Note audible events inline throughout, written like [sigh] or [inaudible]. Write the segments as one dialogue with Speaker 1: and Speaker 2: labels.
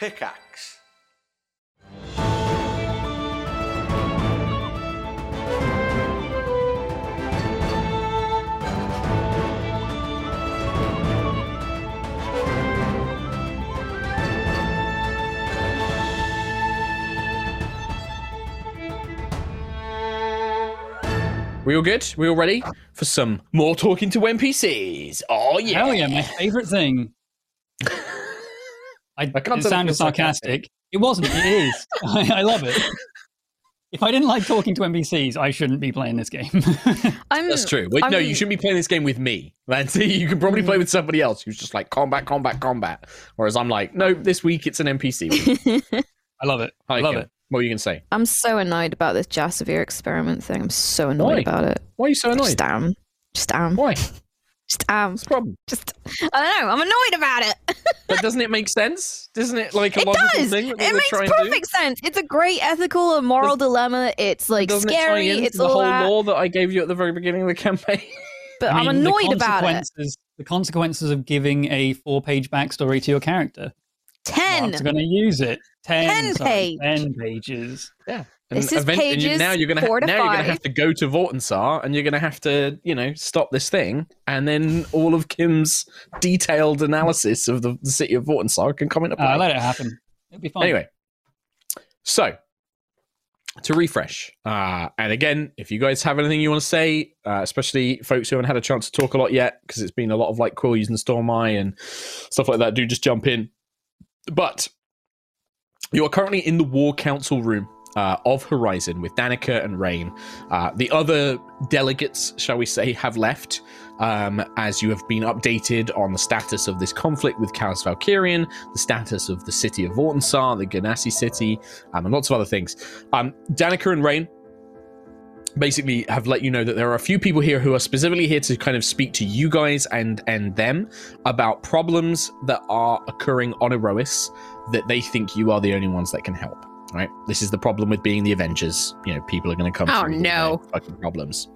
Speaker 1: Pickaxe.
Speaker 2: We all good? We all ready for some more talking to NPCs? Oh yeah!
Speaker 3: Hell yeah, my favorite thing. I,
Speaker 2: can't
Speaker 3: it
Speaker 2: tell
Speaker 3: sounded
Speaker 2: sarcastic.
Speaker 3: sarcastic. It wasn't. It is. [laughs] [laughs] I, I love it. If I didn't like talking to NPCs, I shouldn't be playing this game. [laughs]
Speaker 4: I'm,
Speaker 2: That's true. Wait, no,
Speaker 4: I'm-
Speaker 2: you shouldn't be playing this game with me, Lancy. You can probably play mm. with somebody else who's just like combat, combat, combat. Whereas I'm like, no, this week it's an NPC.
Speaker 3: I love it.
Speaker 2: I
Speaker 3: I love
Speaker 2: Kim.
Speaker 3: it.
Speaker 2: What are you gonna say?
Speaker 4: I'm so annoyed about this Jasavir experiment thing. I'm so annoyed
Speaker 2: Why?
Speaker 4: about it.
Speaker 2: Why are you so annoyed?
Speaker 4: Just am. Just am.
Speaker 2: Why?
Speaker 4: Just um, am.
Speaker 2: What's the problem?
Speaker 4: Just I don't know. I'm annoyed about it. [laughs]
Speaker 2: But doesn't it make sense? Doesn't it like a
Speaker 4: it
Speaker 2: logical
Speaker 4: does.
Speaker 2: thing that they
Speaker 4: It makes
Speaker 2: trying
Speaker 4: perfect sense. It's a great ethical and moral dilemma. It's like scary.
Speaker 2: it tie into
Speaker 4: it's
Speaker 2: the
Speaker 4: all
Speaker 2: whole
Speaker 4: that.
Speaker 2: law that I gave you at the very beginning of the campaign? [laughs]
Speaker 4: But
Speaker 3: I
Speaker 4: I'm
Speaker 3: mean,
Speaker 4: annoyed about it.
Speaker 3: consequences- The consequences of giving a four-page backstory to your character.
Speaker 4: Ten.
Speaker 3: Mark's going to use it. Ten,
Speaker 4: Ten
Speaker 3: sorry,
Speaker 4: page.
Speaker 3: Ten pages.
Speaker 2: Yeah.
Speaker 4: This is
Speaker 2: event- and you,
Speaker 4: pages
Speaker 2: now you're gonna
Speaker 4: four to
Speaker 2: now you're gonna have to go to Vortensar and you're gonna have to you know stop this thing and then all of Kim's detailed analysis of the, the city of Vortensar can come into play.
Speaker 3: Uh, let it happen. It'll be fine.
Speaker 2: Anyway, so to refresh, uh, and again, if you guys have anything you want to say, uh, especially folks who haven't had a chance to talk a lot yet, because it's been a lot of like Quill using Storm Stormeye and stuff like that, do just jump in. But you are currently in the War Council room uh, of Horizon with Danica and Rain. Uh, the other delegates, shall we say, have left um, as you have been updated on the status of this conflict with Chaos Valkyrian, the status of the city of Vortensar, the Ganassi city, um, and lots of other things. Um, Danica and Rain basically have let you know that there are a few people here who are specifically here to kind of speak to you guys and and them about problems that are occurring on Erois that they think you are the only ones that can help. Right, this is the problem with being the Avengers. You know, people are going to come.
Speaker 4: Oh, no.
Speaker 2: fucking problems.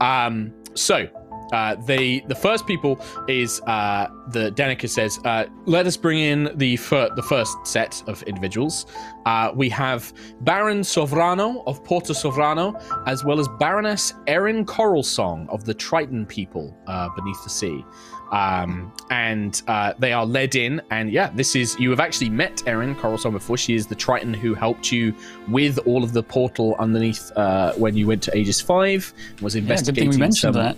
Speaker 2: Um, so uh, they the first people is uh, the Danica says, uh, "Let us bring in the fir- the first set of individuals. Uh, we have Baron Sovrano of Porto Sovrano, as well as Baroness Erin Coralsong of the Triton people uh, beneath the sea." Um, and uh, they are led in, and yeah, this is you have actually met Erin Coralsong before. She is the Triton who helped you with all of the portal underneath uh, when you went to Aegis Five. Was
Speaker 3: Yeah,
Speaker 2: investigating
Speaker 3: thing we mentioned
Speaker 2: some
Speaker 3: that.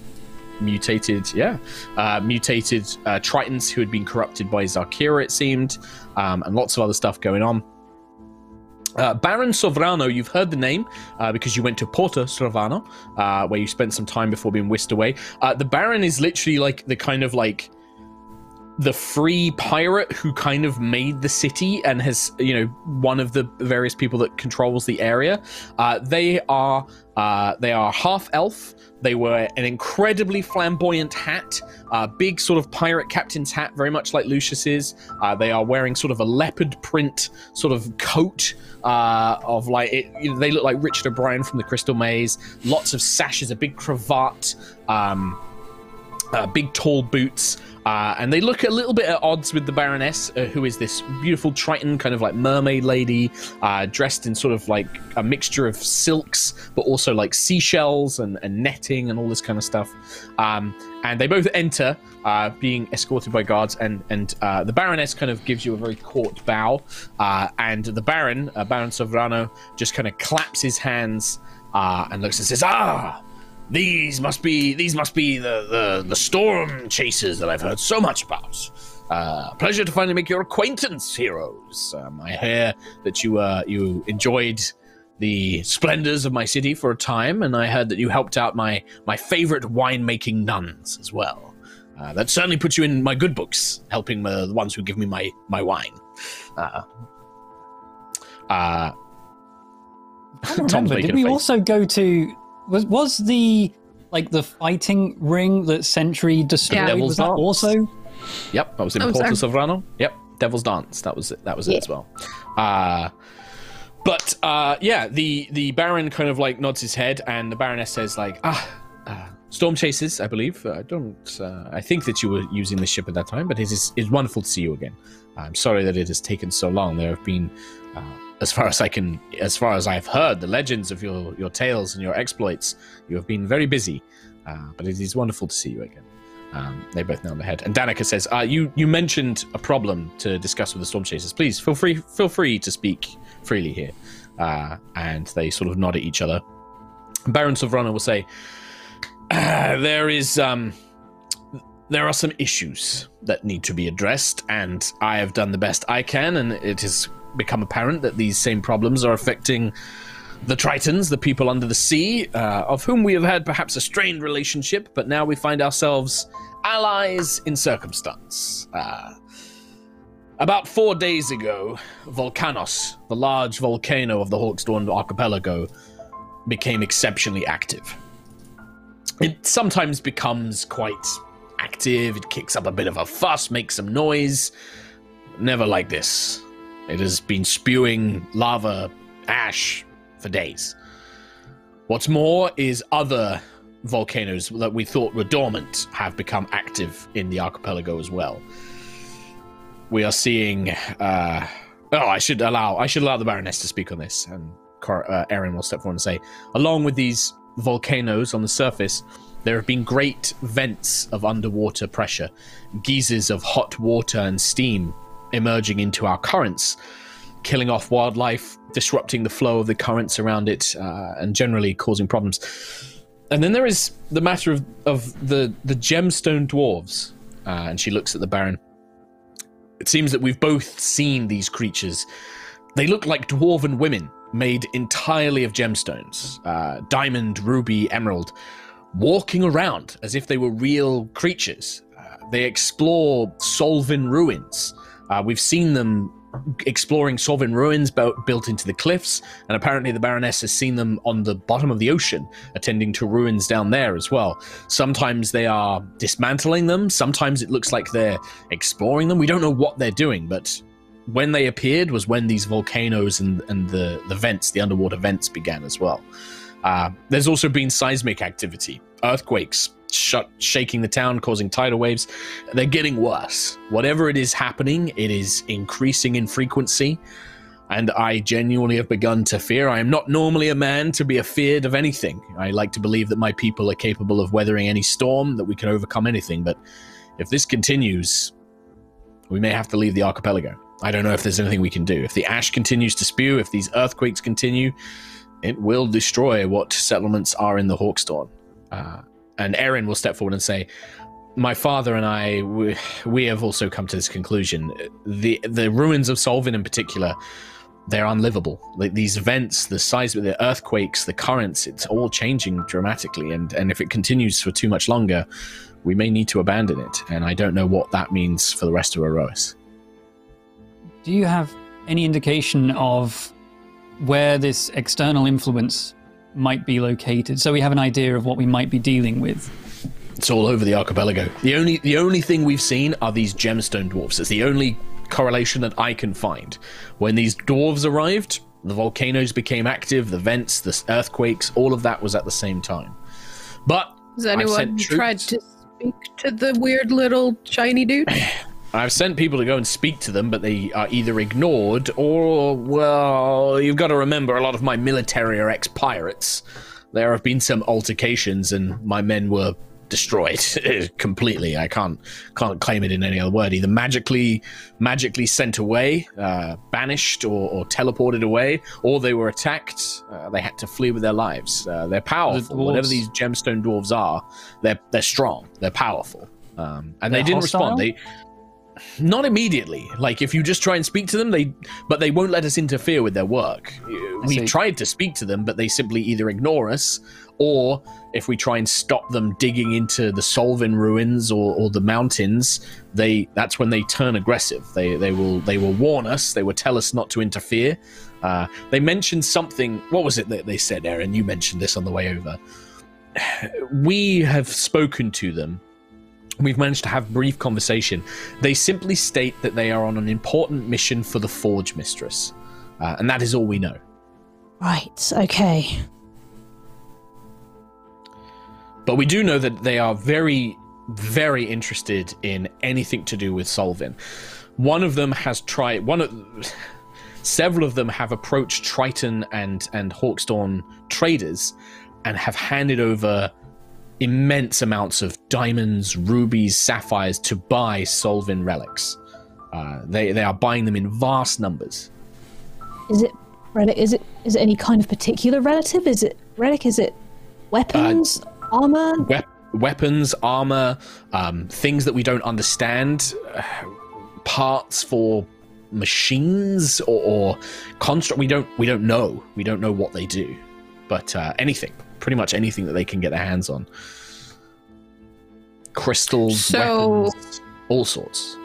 Speaker 2: mutated, yeah, uh, mutated uh, Tritons who had been corrupted by Zarkira, it seemed, um, and lots of other stuff going on. Uh, Baron Sovrano, you've heard the name uh, because you went to Porto Sovrano, uh, where you spent some time before being whisked away. Uh, the Baron is literally like the kind of like the free pirate who kind of made the city and has you know one of the various people that controls the area. Uh, they are they are half elf. They wear an incredibly flamboyant hat uh, big sort of pirate captain's hat very much like lucius's. Uh, they are wearing sort of a leopard print sort of coat uh, of like it, you know, they look like richard o'brien from the crystal maze. Lots of sashes a big cravat um, uh, big tall boots, uh, and they look a little bit at odds with the Baroness, uh, who is this beautiful Triton, kind of like mermaid lady, uh, dressed in sort of like a mixture of silks, but also like seashells and, and netting and all this kind of stuff. Um, and they both enter, uh, being escorted by guards, and and uh, the Baroness kind of gives you a very court bow, and the Baron, Baron Sovrano, just kind of claps his hands and looks and says, "Ah." These must be these must be the, the, the storm chasers that I've heard so much about. Uh, pleasure to finally make your acquaintance, heroes. Um, I hear that you uh, you enjoyed the splendors of my city for a time, and I heard that you helped out my my favorite winemaking nuns as well. Uh, that certainly puts you in my good books, helping uh, the ones who give me my my wine. Uh, uh, Tom's
Speaker 3: don't remember.
Speaker 2: making
Speaker 3: Did we
Speaker 2: face.
Speaker 3: also go to was was the like the fighting ring that Sentry destroyed?
Speaker 4: Yeah.
Speaker 2: Devil's
Speaker 3: was that
Speaker 2: Dance.
Speaker 3: also?
Speaker 2: Yep, that was in
Speaker 4: Oh,
Speaker 2: Porto
Speaker 4: sorry.
Speaker 2: Sovrano. Yep, Devil's Dance. That was it. That was it
Speaker 4: Yeah.
Speaker 2: as well. Uh, but uh, yeah, the the Baron kind of like nods his head, and the Baroness says like, ah, uh, storm chasers, I believe. I don't. Uh, I think that you were using the ship at that time, but it is it's wonderful to see you again. I'm sorry that it has taken so long. There have been, uh, as far as I can, as far as I've heard, the legends of your your tales and your exploits. You have been very busy, uh, but it is wonderful to see you again. Um, they both nod their head. And Danica says, uh, "You you mentioned a problem to discuss with the storm chasers. Please feel free feel free to speak freely here." Uh, and they sort of nod at each other. Baron Sovrano will say, uh, "There is um, there are some issues that need to be addressed, and I have done the best I can, and it has become apparent that these same problems are affecting." the Tritons, the people under the sea, uh, of whom we have had perhaps a strained relationship, but now we find ourselves allies in circumstance. Uh, about four days ago, Volcanos, the large volcano of the Hawkstorn archipelago, became exceptionally active. It sometimes becomes quite active, it kicks up a bit of a fuss, makes some noise. Never like this. It has been spewing lava, ash, for days. What's more is other volcanoes that we thought were dormant have become active in the archipelago as well. We are seeing. Uh, oh, I should allow. I should allow the Baroness to speak on this, and uh, Erin will step forward and say, along with these volcanoes on the surface, there have been great vents of underwater pressure, geysers of hot water and steam emerging into our currents killing off wildlife, disrupting the flow of the currents around it, uh, and generally causing problems. And then there is the matter of, of the, the gemstone dwarves. Uh, and she looks at the Baron. It seems that we've both seen these creatures. They look like dwarven women made entirely of gemstones uh, diamond, ruby, emerald, walking around as if they were real creatures. Uh, they explore Solvin ruins. Uh, we've seen them exploring Solvin ruins built into the cliffs, and apparently the Baroness has seen them on the bottom of the ocean, attending to ruins down there as well. Sometimes they are dismantling them, sometimes it looks like they're exploring them. We don't know what they're doing, but when they appeared was when these volcanoes and, and the, the vents, the underwater vents, began as well. Uh, there's also been seismic activity, earthquakes, shaking the town, causing tidal waves. They're getting worse. Whatever it is happening, it is increasing in frequency. And I genuinely have begun to fear. I am not normally a man to be afeared of anything. I like to believe that my people are capable of weathering any storm, that we can overcome anything. But if this continues, we may have to leave the archipelago. I don't know if there's anything we can do. If the ash continues to spew, if these earthquakes continue, it will destroy what settlements are in the Hawkstorn. Uh, and Erin will step forward and say, "My father and I, we, we have also come to this conclusion. The the ruins of Solvin, in particular, they're unlivable. Like these vents, the size of the earthquakes, the currents, it's all changing dramatically. And and if it continues for too much longer, we may need to abandon it. And I don't know what that means for the rest of Erois.
Speaker 3: Do you have any indication of where this external influence might be located, so we have an idea of what we might be dealing with.
Speaker 2: It's all over the archipelago. The only the only thing we've seen are these gemstone dwarfs. It's the only correlation that I can find. When these dwarves arrived, the volcanoes became active, the vents, the earthquakes, all of that was at the same time. But
Speaker 1: has anyone tried to speak to the weird little shiny dude? [clears throat]
Speaker 2: I've sent people to go and speak to them, but they are either ignored or, well, you've got to remember a lot of my military are ex pirates. There have been some altercations, and my men were destroyed [laughs] completely. I can't can't claim it in any other word. Either magically magically sent away, uh, banished, or, or, teleported away, or they were attacked. Uh, they had to flee with their lives. Uh, they're powerful. The Whatever these gemstone dwarves are, they're they're strong. They're powerful. Um, and they're they did not respond. They not immediately. Like if you just try and speak to them, they but they won't let us interfere with their work. We tried to speak to them, but they simply either ignore us, or if we try and stop them digging into the Solvin ruins or, or the mountains, they that's when they turn aggressive. They they will they will warn us. They will tell us not to interfere. Uh, they mentioned something. What was it that they said, Erin? You mentioned this on the way over. [sighs] We have spoken to them We've managed to have brief conversation. They simply state that they are on an important mission for the Forge Mistress, uh, and that is all we know.
Speaker 5: Right. Okay.
Speaker 2: but we do know that they are very, very interested in anything to do with Solvin. One of them has tried. One of [sighs] several of them have approached Triton and and Hawkstorn traders and have handed over immense amounts of diamonds, rubies, sapphires to buy Solvin relics. Uh, they they are buying them in vast numbers.
Speaker 5: Is it relic? Is it is it any kind of particular relative? Is it relic? Is it weapons, armor?
Speaker 2: Wep- weapons, armor, um, things that we don't understand, uh, parts for machines or, or construct. We don't we don't know. We don't know what they do, but uh, anything, pretty much anything that they can get their hands on. Crystals,
Speaker 1: So-
Speaker 2: weapons, all sorts.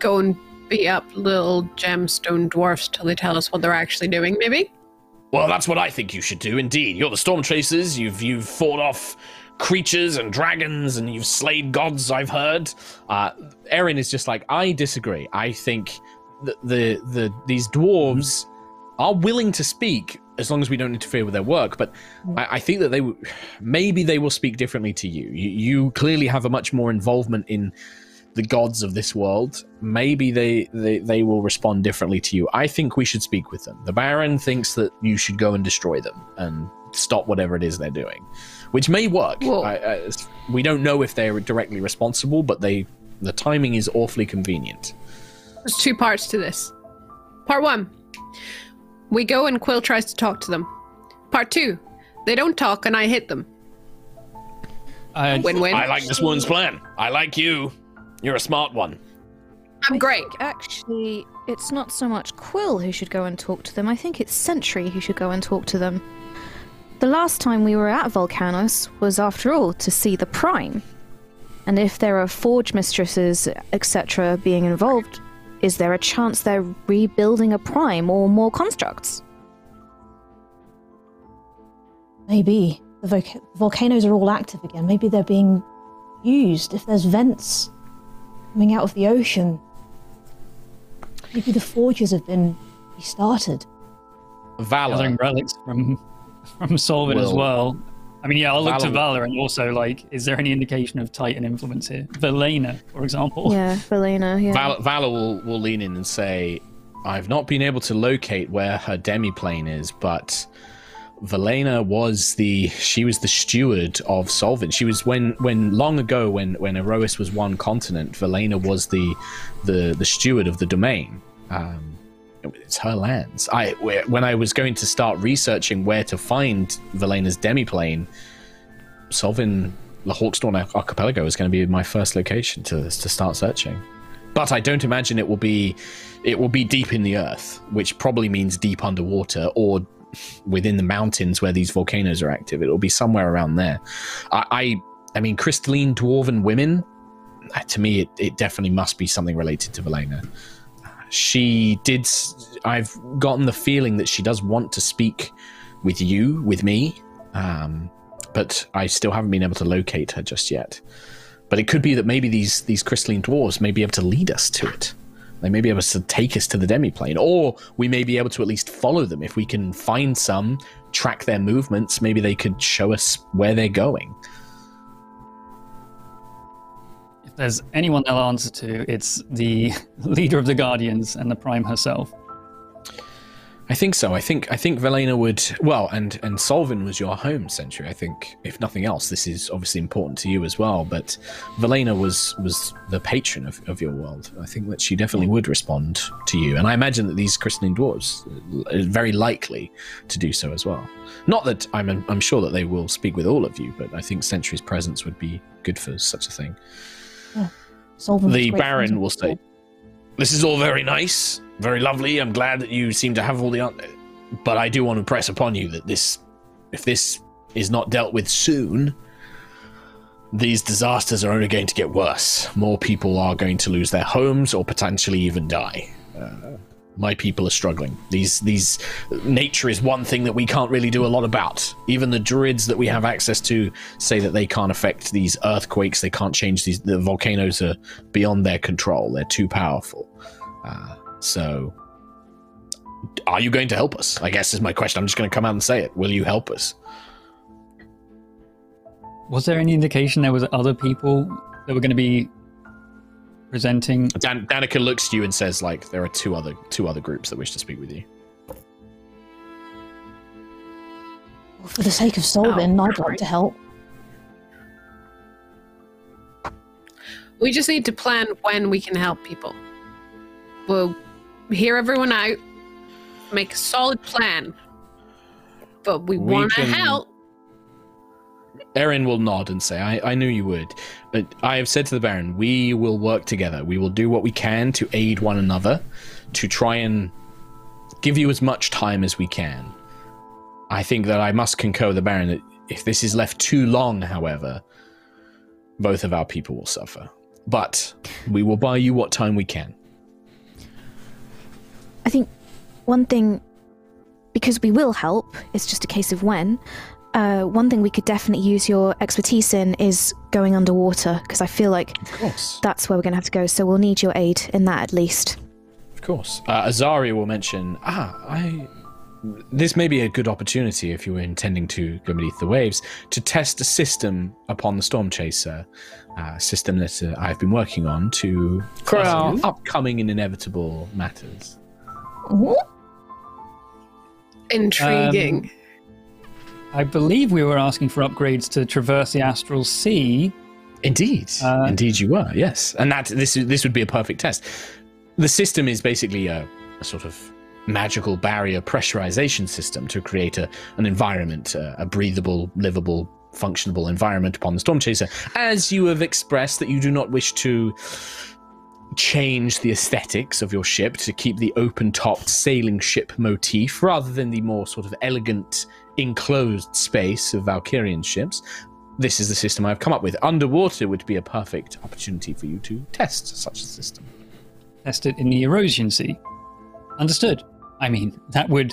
Speaker 1: Go and beat up little gemstone dwarfs till they tell us what they're actually doing, maybe?
Speaker 2: Well, that's what I think you should do. Indeed, you're the storm chasers. You've you've fought off creatures and dragons, and you've slayed gods. I've heard. Uh, Erin is just like I disagree. I think the the, the these dwarves are willing to speak as long as we don't interfere with their work. But I, I think that they w- maybe they will speak differently to you. you. You clearly have a much more involvement in the gods of this world. Maybe they, they they will respond differently to you. I think we should speak with them. The Baron thinks that you should go and destroy them and stop whatever it is they're doing, which may work.
Speaker 1: Well-
Speaker 2: I, I, we don't know if they're directly responsible, but they the timing is awfully convenient.
Speaker 1: There's two parts to this. Part one, we go and Quill tries to talk to them. Part two, they don't talk and I hit them.
Speaker 3: Uh,
Speaker 1: Win win.
Speaker 2: I like this woman's plan. I like you. You're a smart one.
Speaker 1: I'm great.
Speaker 4: actually, it's not so much Quill who should go and talk to them. I think it's Sentry who should go and talk to them. The last time we were at Volcanos was, after all, to see the Prime. And if there are forge mistresses, etc., being involved, is there a chance they're rebuilding a Prime or more constructs?
Speaker 5: Maybe the voc- volcanoes are all active again. Maybe they're being used. If there's vents coming out of the ocean, maybe the forges have been restarted.
Speaker 2: Valor.
Speaker 3: gathering relics from [laughs] from Solvin as well. I mean, yeah, I'll look to
Speaker 2: Valor-
Speaker 3: Valor and also like, is there any indication of Titan influence here? Valena, for example.
Speaker 4: Yeah, Valena, yeah.
Speaker 2: Val- Valor will, will lean in and say, I've not been able to locate where her demiplane is, but Valena was the she was the steward of Solvin. She was when when long ago when when Erois was one continent, Valena was the the the steward of the domain. Um, it's her lands. I when I was going to start researching where to find Valena's demiplane, Solvin the Hawkstorn Archipelago is going to be my first location to to start searching. But I don't imagine it will be it will be deep in the earth, which probably means deep underwater or within the mountains where these volcanoes are active. It'll be somewhere around there. I I, I mean crystalline dwarven women. To me, it, it definitely must be something related to Valena. She did. I've gotten the feeling that she does want to speak with you, with me, um, but I still haven't been able to locate her just yet. But it could be that maybe these these crystalline dwarves may be able to lead us to it. They may be able to take us to the demiplane, or we may be able to at least follow them if we can find some, track their movements. Maybe they could show us where they're going.
Speaker 3: There's anyone they'll answer to, it's the [laughs] leader of the Guardians and the Prime herself.
Speaker 2: I think so. I think I think Valena would well, and and Solvin was your home Sentry. I think if nothing else, this is obviously important to you as well. But Valena was was the patron of, of your world. I think that she definitely would respond to you, and I imagine that these crystalline dwarves uh, are very likely to do so as well. Not that I'm I'm sure that they will speak with all of you, but I think Sentry's presence would be good for such a thing. The Baron will say, "This is all very nice, very lovely. I'm glad that you seem to have all the, an- but I do want to press upon you that this, if this is not dealt with soon, these disasters are only going to get worse. More people are going to lose their homes or potentially even die. Uh, my people are struggling. These these nature is one thing that we can't really do a lot about. Even the druids that we have access to say that they can't affect these earthquakes. They can't change these. The volcanoes are beyond their control. They're too powerful. Uh, so, are you going to help us? I guess is my question. I'm just going to come out and say it. Will you help us?
Speaker 3: Was there any indication there was other people that were going to be presenting?
Speaker 2: Dan- Danica looks to you and says, like, there are two other two other groups that wish to speak with you.
Speaker 5: Well, for the sake of Solvin,
Speaker 1: Oh,
Speaker 5: I'd like to help.
Speaker 1: We just need to plan when we can help people. We'll hear everyone out, make a solid plan. But we,
Speaker 2: We
Speaker 1: want to
Speaker 2: can-
Speaker 1: help.
Speaker 2: Erin will nod and say, I, I knew you would. But I have said to the Baron, we will work together. We will do what we can to aid one another, to try and give you as much time as we can. I think that I must concur with the Baron that if this is left too long, however, both of our people will suffer. But we will buy you what time we can.
Speaker 4: I think one thing, because we will help, it's just a case of when. Uh, one thing we could definitely use your expertise in is going underwater, because I feel like that's where we're going to have to go. So we'll need your aid in that at least.
Speaker 2: Of course. Uh, Azaria will mention, ah, I. This may be a good opportunity if you were intending to go beneath the waves to test a system upon the Storm Chaser, uh, system that uh, I've been working on to for our upcoming and inevitable matters.
Speaker 1: Intriguing.
Speaker 3: I believe we were asking for upgrades to traverse the astral sea.
Speaker 2: Indeed,
Speaker 3: Uh,
Speaker 2: indeed, you were. Yes, and that this this would be a perfect test. The system is basically a, a sort of magical barrier pressurization system to create a, an environment, uh, a breathable, livable, functionable environment upon the storm chaser. As you have expressed that you do not wish to change the aesthetics of your ship to keep the open-topped sailing ship motif rather than the more sort of elegant enclosed space of Valkyrian ships this is the system I've come up with. Underwater would be a perfect opportunity for you to test such a system.
Speaker 3: Test it in the erosion sea. Understood. I mean, that would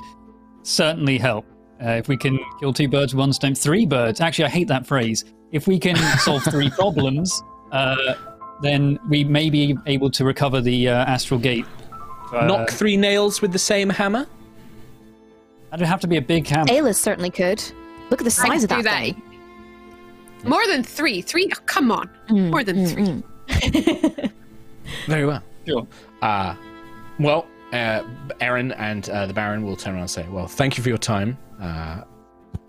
Speaker 3: certainly help. Uh, if we can kill two birds with one stone, three birds. Actually, I hate that phrase. If we can [laughs] solve three problems, uh, then we may be able to recover the uh, astral gate. Uh,
Speaker 2: Knock three nails with the same hammer?
Speaker 3: That'd have to be a big hammer.
Speaker 4: Ayla certainly could. Look at the
Speaker 1: I
Speaker 4: size of
Speaker 1: can
Speaker 4: that,
Speaker 1: do
Speaker 4: thing.
Speaker 1: More than three. Three? Oh, come on.
Speaker 4: Mm,
Speaker 1: More than three. [laughs]
Speaker 2: Very well.
Speaker 3: Sure.
Speaker 2: Uh, well, uh, Erin and uh, the Baron will turn around and say, Well, thank you for your time. Uh,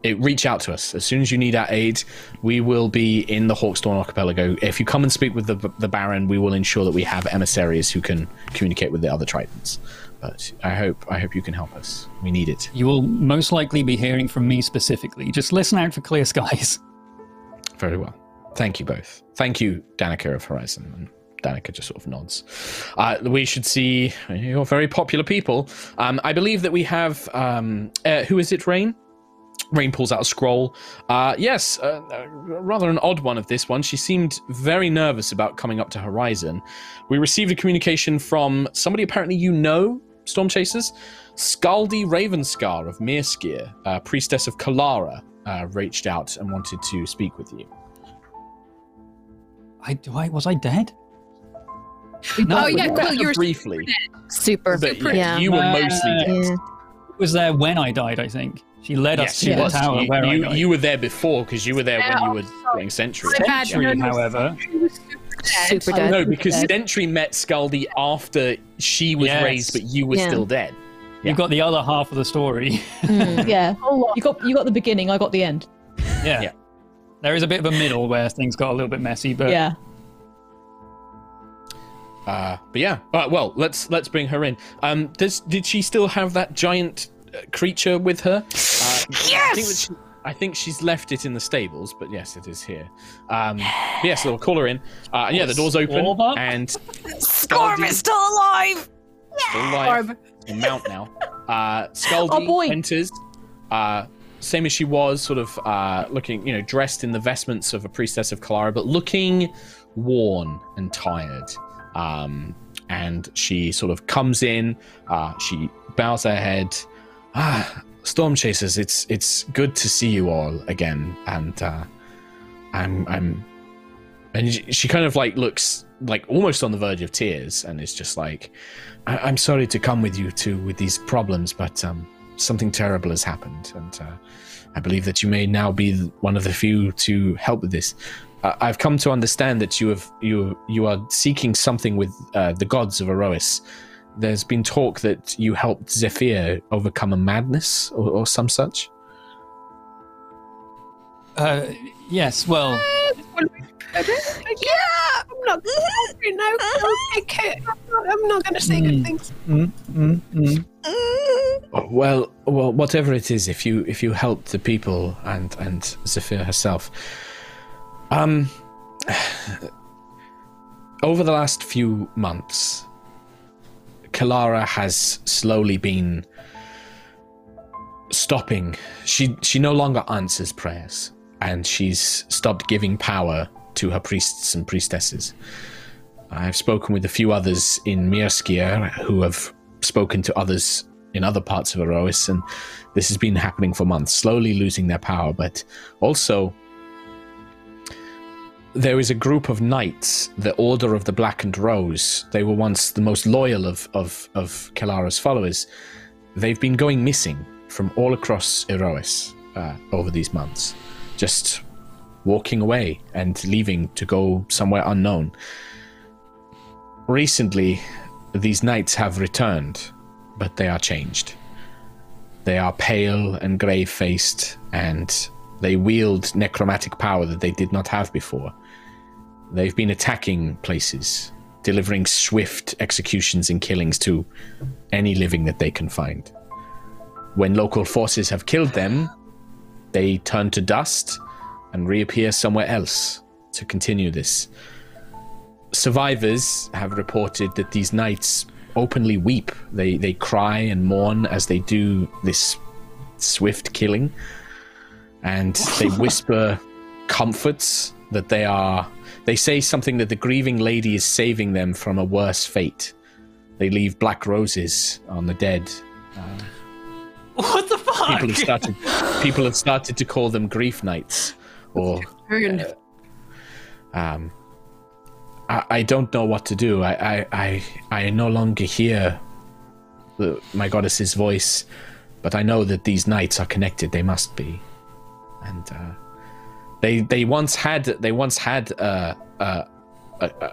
Speaker 2: it, reach out to us. As soon as you need our aid, we will be in the Hawkstorn Archipelago. If you come and speak with the, the Baron, we will ensure that we have emissaries who can communicate with the other Tritons. But I hope I hope you can help us. We need it.
Speaker 3: You will most likely be hearing from me specifically. Just listen out for clear [laughs] skies.
Speaker 2: Very well. Thank you both. Thank you, Danica of Horizon. And Danica just sort of nods. Uh, we should see you're very popular people. Um, I believe that we have. Um, uh, who is it, Rain? Rain pulls out a scroll. Uh, yes, uh, uh, rather an odd one of this one. She seemed very nervous about coming up to Horizon. We received a communication from somebody apparently you know, Storm Chasers. Scaldi Ravenscar of Mirskir, uh, priestess of Kalara, uh, reached out and wanted to speak with you.
Speaker 3: I, do I was I dead?
Speaker 1: Oh, yeah,
Speaker 2: you were
Speaker 1: you were
Speaker 2: briefly,
Speaker 4: Super.
Speaker 2: but yeah,
Speaker 4: yeah.
Speaker 2: you were
Speaker 3: Uh,
Speaker 2: mostly dead.
Speaker 4: Yeah.
Speaker 3: was there when I died, I think. She led us to the tower
Speaker 2: You,
Speaker 3: where I died.
Speaker 2: you were there before because you were there when you were doing Sentry.
Speaker 1: I've
Speaker 3: Sentry,
Speaker 1: no-
Speaker 3: however.
Speaker 4: Super dead.
Speaker 2: No, because
Speaker 5: Dead.
Speaker 2: Sentry met Scaldi after she was
Speaker 3: Yes.
Speaker 2: raised, but you were
Speaker 4: Yeah.
Speaker 2: still dead.
Speaker 3: You've got the other half of the story.
Speaker 4: Mm. [laughs]
Speaker 5: Yeah. You got you got the beginning. I got the end.
Speaker 3: yeah.
Speaker 2: Yeah.
Speaker 3: There is a bit of a middle where things got a little bit messy, but
Speaker 5: yeah.
Speaker 2: Uh, but yeah, uh, well, let's let's bring her in. Um, does did she still have that giant uh, creature with her? Uh, I think, that she, I think she's left it in the stables, but yes, it is here. Um, but yes, we'll call her in. Uh, yeah, the door's open
Speaker 3: Scorb?
Speaker 2: and
Speaker 4: Scorb is still alive!
Speaker 2: still alive. A mount now. Uh, Scaldi
Speaker 5: Oh,
Speaker 2: enters, uh, same as she was, sort of uh, looking, you know, dressed in the vestments of a priestess of Kalara, but looking worn and tired. Um, and she sort of comes in. Uh, she bows her head. Ah, Storm Chasers, it's it's good to see you all again. And uh, I'm I'm, and she- kind of like looks like almost on the verge of tears, and is just like, I- I'm sorry to come with you two with these problems, but um, something terrible has happened, and uh, I believe that you may now be one of the few to help with this. Uh, I've come to understand that you have you you are seeking something with uh, the gods of Erois. There's been talk that you helped Zephyr overcome a madness or, or some such.
Speaker 3: Uh, yes, well,
Speaker 1: yeah, I'm not. You know, okay, I'm not, I'm not going to say good things.
Speaker 3: mm, mm, mm.
Speaker 2: Well, well, whatever it is, if you if you help the people and and Zephyr herself, um, [sighs] over the last few months, Kalara has slowly been stopping. She she no longer answers prayers, and she's stopped giving power to her priests and priestesses. I've spoken with a few others in Mirskir who have spoken to others in other parts of Erois, and this has been happening for months, slowly losing their power. But also, there is a group of knights, the Order of the Blackened Rose. They were once the most loyal of, of, of Kalara's followers. They've been going missing from all across Erois uh, over these months, just walking away and leaving to go somewhere unknown. Recently, these knights have returned, but they are changed. They are pale and grave faced, and they wield necromantic power that they did not have before. They've been attacking places, delivering swift executions and killings to any living that they can find. When local forces have killed them, they turn to dust and reappear somewhere else to continue this. Survivors have reported that these knights openly weep. They they cry and mourn as they do this swift killing, and they [laughs] whisper comforts that they are. They say something that the grieving lady is saving them from a worse fate. They leave black roses on the dead.
Speaker 3: What the fuck?
Speaker 2: People have started. people have started to call them grief knights, or
Speaker 1: Ruined.
Speaker 2: um, I, I don't know what to do. I, I, I, I no longer hear the, my goddess's voice, but I know that these knights are connected. They must be, and uh, they they once had they once had uh, uh, a,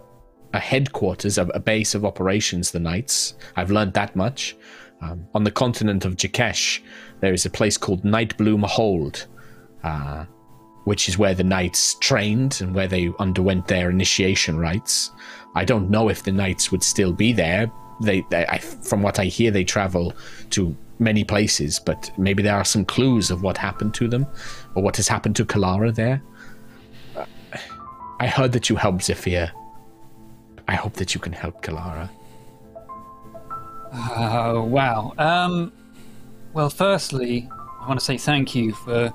Speaker 2: a, headquarters, a, a base of operations. The knights. I've learned that much. Um, on the continent of Jakesh, there is a place called Nightbloom Hold. Uh, which is where the knights trained and where they underwent their initiation rites. I don't know if the knights would still be there. They, they I, from what I hear, they travel to many places, but maybe there are some clues of what happened to them or what has happened to Kalara there. Uh, I heard that you helped Zephyr. I hope that you can help Kalara.
Speaker 3: Oh, wow. Um, well, firstly, I want to say thank you for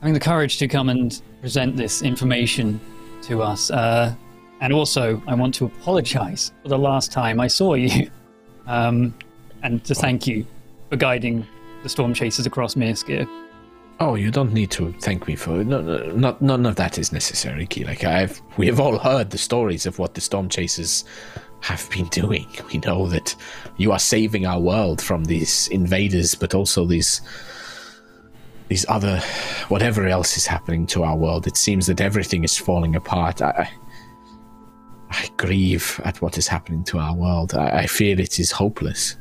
Speaker 3: having the courage to come and present this information to us. Uh, and also, I want to apologize for the last time I saw you. [laughs] Um, and to thank you for guiding the storm chasers across Mirskir.
Speaker 2: Oh, you don't need to thank me for no, no, not none of that is necessary, Key. Like I've we have all heard the stories of what the storm chasers have been [laughs] doing. We know that you are saving our world from these invaders, but also these these other whatever else is happening to our world. It seems that everything is falling apart. I I grieve at what is happening to our world. I, I fear it is hopeless.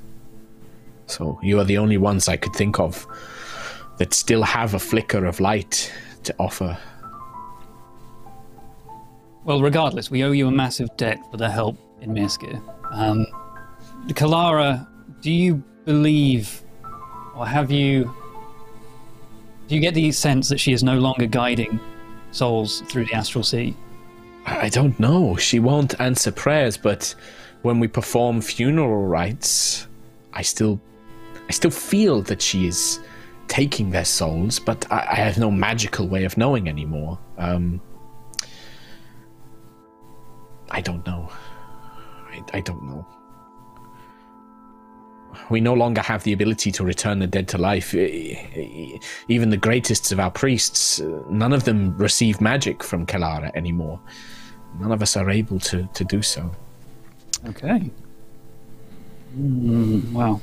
Speaker 2: So you are the only ones I could think of that still have a flicker of light to offer.
Speaker 3: Well, regardless, we owe you a massive debt for the help in Mirskir. Um, Kalara, do you believe, or have you, do you get the sense that she is no longer guiding souls through the astral sea?
Speaker 2: I don't know. She won't answer prayers, but when we perform funeral rites, I still, I still feel that she is taking their souls, but I, I have no magical way of knowing anymore. Um, I don't know. I, I don't know. We no longer have the ability to return the dead to life. Even the greatest of our priests, uh, none of them receive magic from Kalara anymore. None of us are able to, to do so.
Speaker 3: Okay. Mm, wow.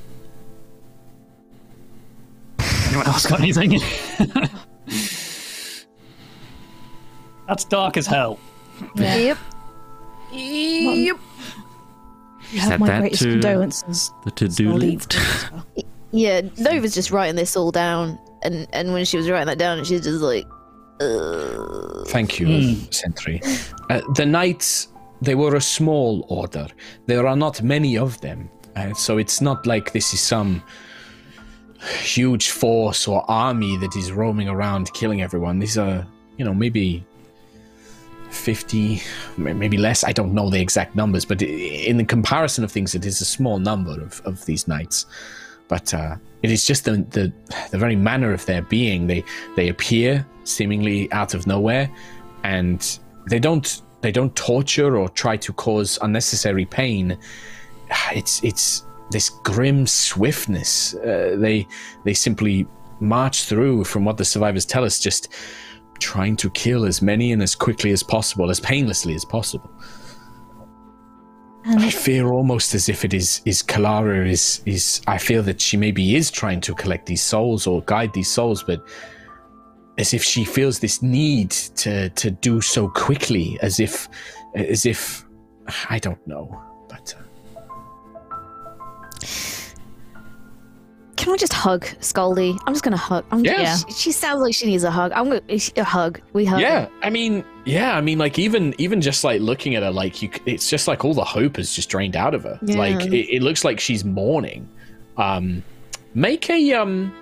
Speaker 3: Anyone else got anything? [laughs] That's dark as hell.
Speaker 5: Yeah.
Speaker 4: Yep.
Speaker 1: Yep.
Speaker 5: You have
Speaker 6: Set
Speaker 5: my
Speaker 6: that
Speaker 5: greatest
Speaker 6: to
Speaker 5: condolences.
Speaker 6: The to-do list.
Speaker 4: Yeah, Nova's just writing this all down, and and when she was writing that down, she's just like, uh,
Speaker 2: Thank you,
Speaker 3: Hmm.
Speaker 2: Sentry. Uh, the knights, they were a small order. There are not many of them. Uh, so it's not like this is some huge force or army that is roaming around killing everyone. These are, you know, maybe 50, maybe less. I don't know the exact numbers, but in the comparison of things, it is a small number of, of these knights. But uh, it is just the, the the very manner of their being. They they appear seemingly out of nowhere, and they don't they don't torture or try to cause unnecessary pain. It's it's this grim swiftness. Uh, they they simply march through, from what the survivors tell us, just trying to kill as many and as quickly as possible, as painlessly as possible. I
Speaker 5: And
Speaker 2: fear almost as if it is is Kalara is is I feel that she maybe is trying to collect these souls or guide these souls, but as if she feels this need to to do so quickly, as if as if I don't know, but uh,
Speaker 4: "Can I just hug Scully? I'm just gonna hug. I'm
Speaker 2: Yes.
Speaker 4: She, she sounds like she needs a hug. I'm gonna a hug. We hug.
Speaker 2: yeah, I mean, yeah, I mean, like even even just like looking at her, like you, it's just like all the hope has just drained out of her.
Speaker 4: Yeah.
Speaker 2: Like it, it looks like she's mourning. Um, make a um,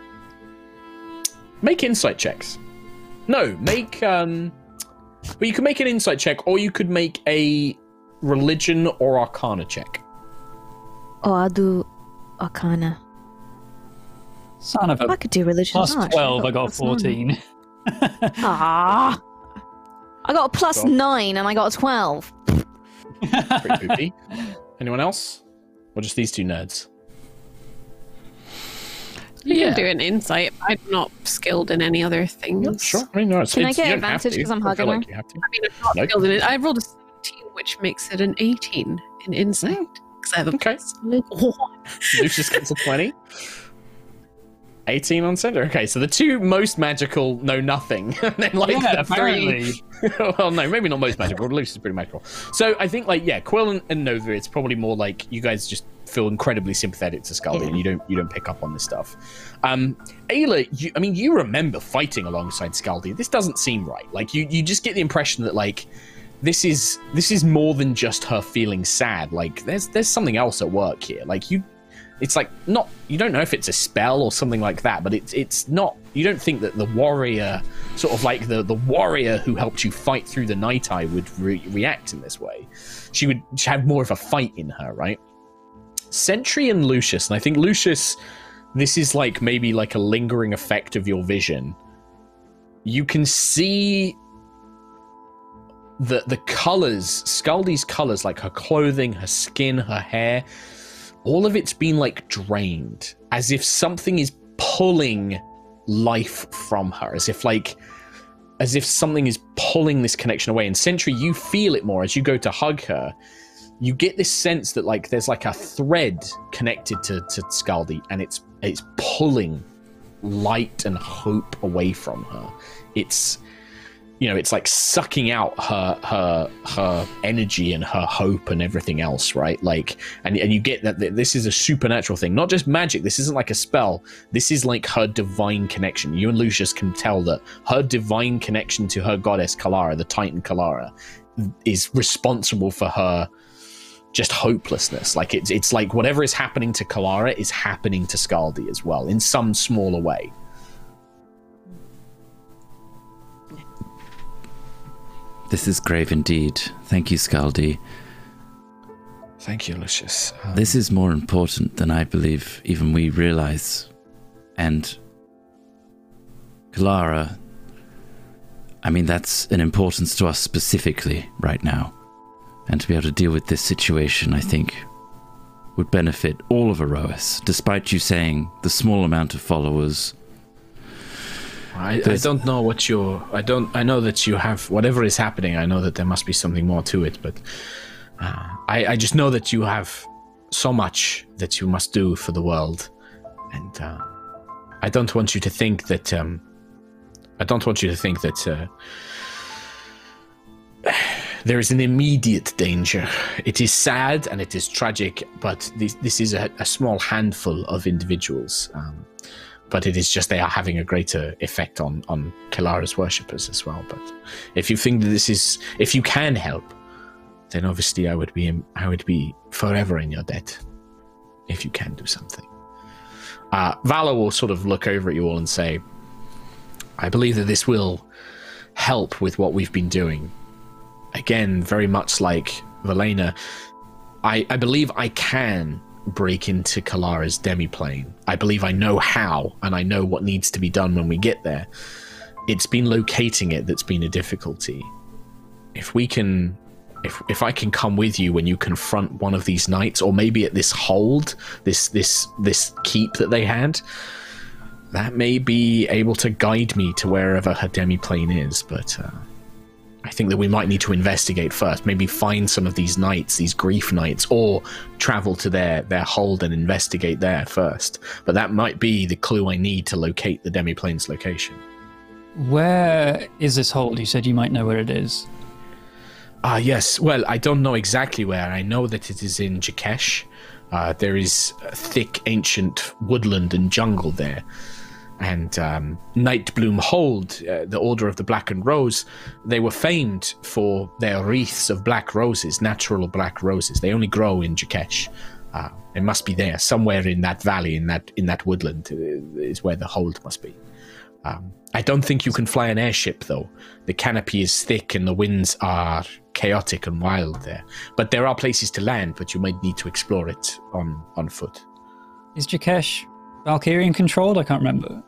Speaker 2: make insight checks. No, make um, but you can make an insight check, or you could make a religion or arcana check.
Speaker 4: Oh, I'll do Arcana.
Speaker 3: Son of
Speaker 4: I
Speaker 3: a
Speaker 4: could do religion.
Speaker 3: plus
Speaker 4: actually,
Speaker 3: 12, I got
Speaker 4: plus nine.
Speaker 3: 14. [laughs]
Speaker 4: Ah. I got a plus
Speaker 2: Twelve.
Speaker 4: nine and I got a twelve.
Speaker 2: Pretty poopy. Anyone else? Or just these two nerds?
Speaker 1: You
Speaker 3: Yeah.
Speaker 1: can do an insight. I'm not skilled in any other things.
Speaker 2: Sure. I mean, no, it's,
Speaker 4: Can I get
Speaker 2: you
Speaker 4: advantage
Speaker 2: to.
Speaker 4: 'cause I'm
Speaker 2: I feel
Speaker 4: hugging
Speaker 2: like you have to.
Speaker 1: I mean, I'm not
Speaker 2: Nope.
Speaker 1: skilled in it. I rolled a 17, which makes it an 18 in insight. Because I have a
Speaker 2: Okay.
Speaker 1: plus [laughs] one.
Speaker 2: Lucius gets a 20. 18 on center. Okay, so the two most magical know nothing. [laughs] and then like
Speaker 3: yeah,
Speaker 2: the
Speaker 3: apparently.
Speaker 2: three [laughs] well no, maybe not most magical, but Lucius is pretty magical. So I think like yeah, Quill and, and Nova, it's probably more like you guys just feel incredibly sympathetic to Scaldi and you don't you don't pick up on this stuff. Um Ayla, you I mean you remember fighting alongside Scaldi. This doesn't seem right. Like you you just get the impression that like this is this is more than just her feeling sad. Like there's there's something else at work here. Like you it's like not you don't know if it's a spell or something like that, but it's it's not you don't think that the warrior sort of like the the warrior who helped you fight through the night eye would re- react in this way. She would have more of a fight in her, right? Sentry and Lucius, and I think Lucius this is like maybe like a lingering effect of your vision. You can see the the colors, Scaldi's colors, like her clothing, her skin, her hair, all of it's been like drained, as if something is pulling life from her, as if like as if something is pulling this connection away. And Sentry, you feel it more as you go to hug her. You get this sense that like there's like a thread connected to to Scaldy, and it's it's pulling light and hope away from her. It's you know, it's like sucking out her her her energy and her hope and everything else, right? Like, and and you get that this is a supernatural thing, not just magic. This isn't like a spell. This is like her divine connection. You and Lucius can tell that her divine connection to her goddess Kalara, the Titan Kalara, is responsible for her just hopelessness. Like it's it's like whatever is happening to Kalara is happening to Scaldi as well in some smaller way.
Speaker 6: This is grave indeed. Thank you, Scaldi.
Speaker 2: Thank you, Lucius. Um,
Speaker 6: This is more important than I believe even we realize. And Clara, I mean, that's an importance to us specifically right now. And to be able to deal with this situation, I think, would benefit all of Erois, despite you saying the small amount of followers.
Speaker 2: I, I don't know what you're. I don't. I know that you have whatever is happening. I know that there must be something more to it, but uh, I, I just know that you have so much that you must do for the world, and uh, I don't want you to think that. Um, I don't want you to think that uh, [sighs] there is an immediate danger. It is sad and it is tragic, but this, this is a, a small handful of individuals. Um, but it is just they are having a greater effect on on Kalara's worshippers as well. But if you think that this is, if you can help, then obviously I would be I would be forever in your debt if you can do something. Uh, Valor will sort of look over at you all and say, I believe that this will help with what we've been doing. Again, very much like Valena, I, I believe I can break into Kalara's demiplane. I believe I know how, and I know what needs to be done when we get there. It's been locating it that's been a difficulty. If we can if if I can come with you when you confront one of these knights, or maybe at this hold, this this this keep that they had, that may be able to guide me to wherever her demiplane is. But uh, I think that we might need to investigate first. Maybe find some of these knights, these grief knights, or travel to their their hold and investigate there first. But that might be the clue I need to locate the demiplane's location.
Speaker 3: Where is this hold? You said you might know where it is.
Speaker 2: Ah, yes. Well, I don't know exactly where. I know that it is in Jakesh. Uh, there is a thick, ancient woodland and jungle there. And um, Nightbloom Hold, uh, the Order of the Blackened Rose, they were famed for their wreaths of black roses, natural black roses. They only grow in Jakesh. Uh, it must be there, somewhere in that valley, in that in that woodland, uh, is where the hold must be. Um, I don't think you can fly an airship, though. The canopy is thick and the winds are chaotic and wild there. But there are places to land, but you might need to explore it on, on foot.
Speaker 3: Is Jakesh Valkyrian controlled? I can't remember.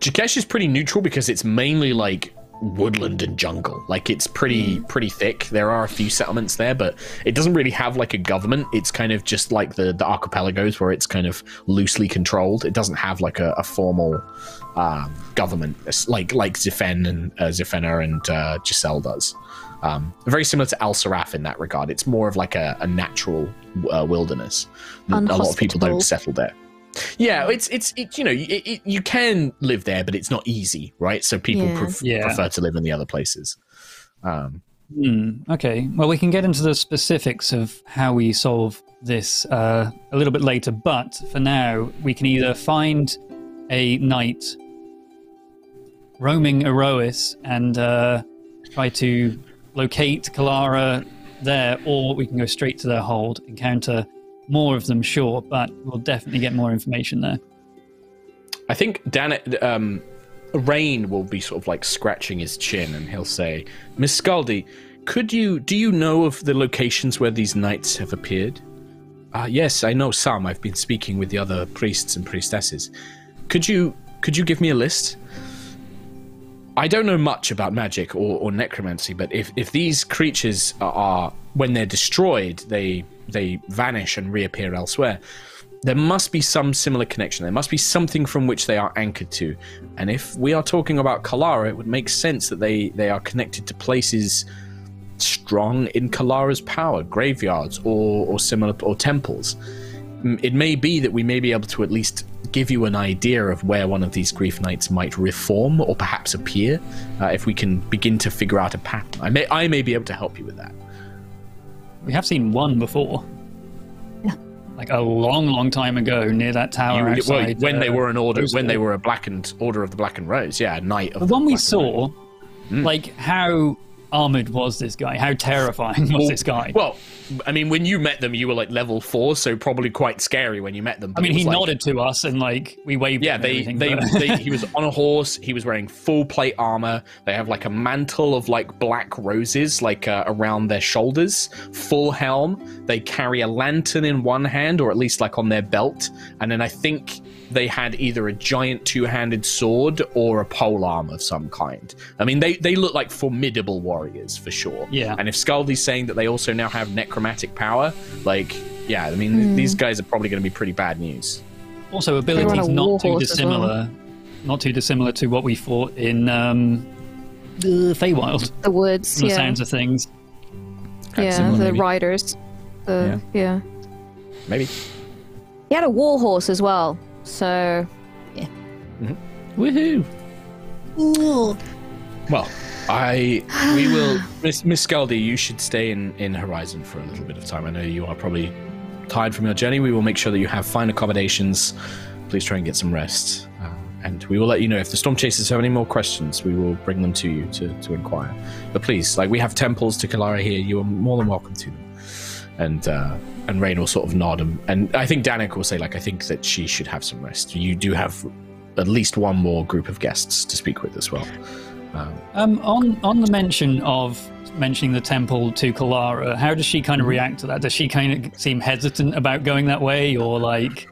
Speaker 2: Jakesh is pretty neutral because it's mainly like woodland and jungle. Like it's pretty pretty thick. There are a few settlements there, but it doesn't really have like a government. It's kind of just like the the archipelagos where it's kind of loosely controlled. It doesn't have like a, a formal um, government like like Zifen and uh, Zifena and uh, Giselle does. Um, very similar to Al Saraf in that regard. It's more of like a, a natural uh, wilderness. A lot of people don't settle there. Yeah, it's it's it, you know it, it, you can live there, but it's not easy, right? So people
Speaker 4: Yeah.
Speaker 2: pref-
Speaker 3: Yeah.
Speaker 2: prefer to live in the other places. Um,
Speaker 3: Hmm, okay. Well, we can get into the specifics of how we solve this uh, a little bit later, but for now, we can either find a knight roaming Erois and uh, try to locate Kalara there, or we can go straight to their hold, encounter more of them, sure, but we'll definitely get more information there.
Speaker 2: I think Dan, um, Rain will be sort of like scratching his chin, and he'll say, "Miss Scaldi, could you do you know of the locations where these knights have appeared?" Uh, yes, I know some. I've been speaking with the other priests and priestesses. Could you could you give me a list? I don't know much about magic or, or necromancy, but if, if these creatures are, are when they're destroyed, they they vanish and reappear elsewhere. There must be some similar connection. There must be something from which they are anchored to. And if we are talking about Kalara, it would make sense that they, they are connected to places strong in Kalara's power, graveyards or, or similar or temples. It may be that we may be able to at least give you an idea of where one of these grief knights might reform or perhaps appear, uh, if we can begin to figure out a pattern. I may I may be able to help you with that.
Speaker 3: We have seen one before. Yeah. Like a long, long time ago, near that tower
Speaker 2: You- well,
Speaker 3: outside.
Speaker 2: when they
Speaker 3: uh,
Speaker 2: were an order, when they were a blackened order of the Blackened Rose, yeah, a knight of
Speaker 3: The
Speaker 2: the
Speaker 3: one we
Speaker 2: Blackened Rose.
Speaker 3: saw, like how armored was this guy? How terrifying [laughs] was this guy?
Speaker 2: Well, I mean, when you met them, you were like level four, so probably quite scary when you met them.
Speaker 3: I mean, he
Speaker 2: like-
Speaker 3: nodded to us and like we waved.
Speaker 2: Yeah, they, they, they, he [laughs] was on a horse. He was wearing full plate armor. They have like a mantle of like black roses, like uh, around their shoulders. Full helm. They carry a lantern in one hand, or at least like on their belt. And then I think they had either a giant two-handed sword or a pole arm of some kind. I mean, they they look like formidable warriors for sure.
Speaker 3: Yeah.
Speaker 2: And if Scaldi's saying that they also now have necromantic power, like. Yeah, I mean, these guys are probably going to be pretty bad news.
Speaker 3: also abilities not too
Speaker 4: horse as well.
Speaker 3: dissimilar, not too dissimilar to what we fought in um, the Feywild.
Speaker 4: The woods,
Speaker 3: From the
Speaker 4: yeah.
Speaker 3: sounds of things.
Speaker 4: yeah,
Speaker 2: similar,
Speaker 4: the
Speaker 2: maybe.
Speaker 4: riders. The, yeah.
Speaker 2: Maybe.
Speaker 4: He had a war horse as well, so yeah.
Speaker 3: Woohoo!
Speaker 5: Ooh.
Speaker 2: Well, I we [sighs] will Miss Miss Scaldi, you should stay in in Horizon for a little bit of time. I know you are probably tired from your journey. We will make sure that you have fine accommodations. Please try and get some rest. Uh, and we will let you know if the storm chasers have any more questions. We will bring them to you to, to inquire. But please, like we have temples to Kalara here. You are more than welcome to them. And uh, and Rain will sort of nod, and, and I think Danik will say like I think that she should have some rest. You do have at least one more group of guests to speak with as well. Um,
Speaker 3: Um, on on the mention of mentioning the temple to Kalara, how does she kind of react to that? Does she kind of seem hesitant about going that way, or like?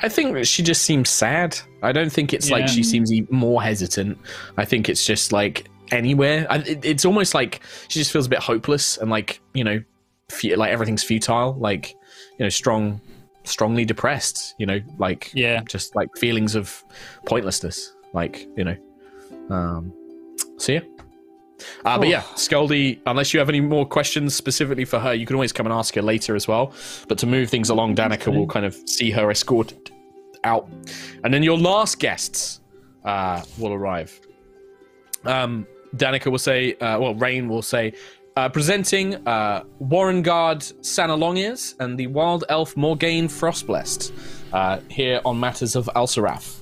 Speaker 2: I think that she just seems sad. I don't think it's like she seems more hesitant. I think it's just like anywhere. I, it, it's almost like she just feels a bit hopeless and like you know, like everything's futile. Like you know, strong, strongly depressed. You know, like
Speaker 3: Yeah.
Speaker 2: just like feelings of pointlessness. Like you know, um, so yeah. Uh, but yeah, Scully, unless you have any more questions specifically for her, you can always come and ask her later as well. But to move things along, Danica will kind of see her escorted out. And then your last guests uh, will arrive. Um, Danica will say, uh, well, Rain will say, uh, presenting uh, Warren Guard Sana Longears and the Wild Elf Morgaine Frostblessed uh, here on matters of Alsarath.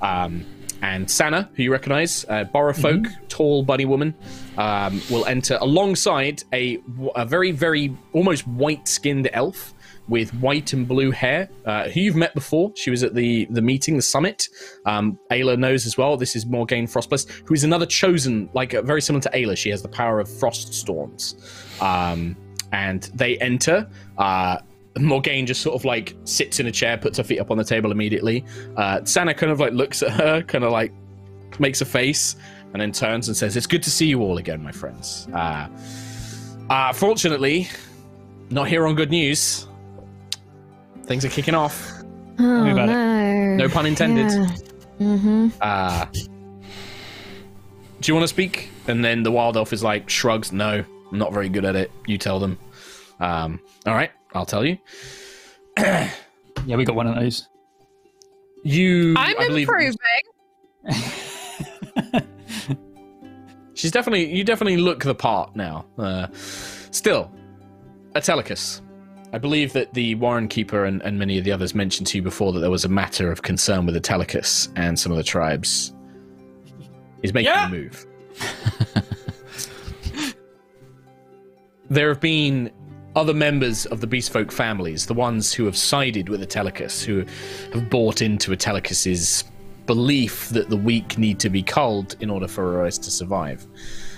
Speaker 2: Um, and Sana, who you recognize, uh, Borofolk, tall bunny woman, um, will enter alongside a, a very, very almost white skinned elf with white and blue hair, uh, who you've met before. She was at the, the meeting, the summit. Um, Ayla knows as well. This is Morgaine Frostblessed, who is another chosen, like uh, very similar to Ayla. She has the power of frost storms. Um, and they enter. Uh, Morgaine just sort of like sits in a chair, puts her feet up on the table immediately. Uh, Sana kind of like looks at her, kind of like makes a face, and then turns and says, "It's good to see you all again, my friends." Uh, uh, fortunately, not here on good news. Things are kicking off.
Speaker 4: Oh,
Speaker 3: me about it.
Speaker 4: no.
Speaker 2: No pun intended.
Speaker 4: Mm-hmm.
Speaker 2: Uh, do you want to speak? And then the wild elf is like, shrugs, no, I'm not very good at it. You tell them. Um, all right, I'll tell you. [clears throat]
Speaker 3: Yeah, we got one of those.
Speaker 2: You,
Speaker 1: I'm
Speaker 2: I believe,
Speaker 1: improving. [laughs]
Speaker 2: She's definitely, you definitely look the part now. Uh, still, Atelicus. I believe that the Warren Keeper and, and many of the others mentioned to you before that there was a matter of concern with Atelicus and some of the tribes. Is making
Speaker 3: Yeah.
Speaker 2: a move. there have been other members of the Beastfolk families, the ones who have sided with Atelicus, who have bought into Atelicus's belief that the weak need to be culled in order for Erois to survive.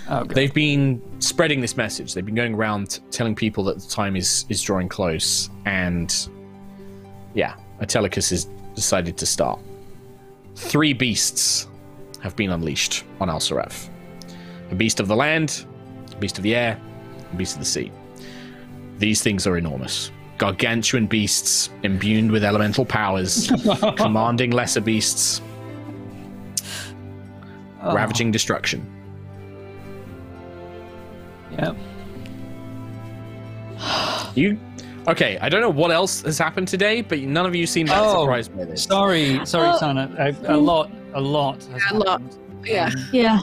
Speaker 3: Oh, okay.
Speaker 2: They've been spreading this message. They've been going around telling people that the time is is drawing close, and yeah, Atelicus has decided to start. Three beasts have been unleashed on Alsaref: a beast of the land, a beast of the air, a beast of the sea. These things are enormous, gargantuan beasts imbued with elemental powers, [laughs] commanding lesser beasts, oh. ravaging destruction.
Speaker 3: Yeah. [sighs]
Speaker 2: You okay? I don't know what else has happened today, but none of you seem that
Speaker 3: Oh,
Speaker 2: surprised by this.
Speaker 3: Sorry, sorry,
Speaker 5: Oh.
Speaker 3: Sana. A, a lot, a lot. Has
Speaker 1: A lot.
Speaker 3: happened.
Speaker 1: Yeah.
Speaker 3: Um,
Speaker 5: Yeah.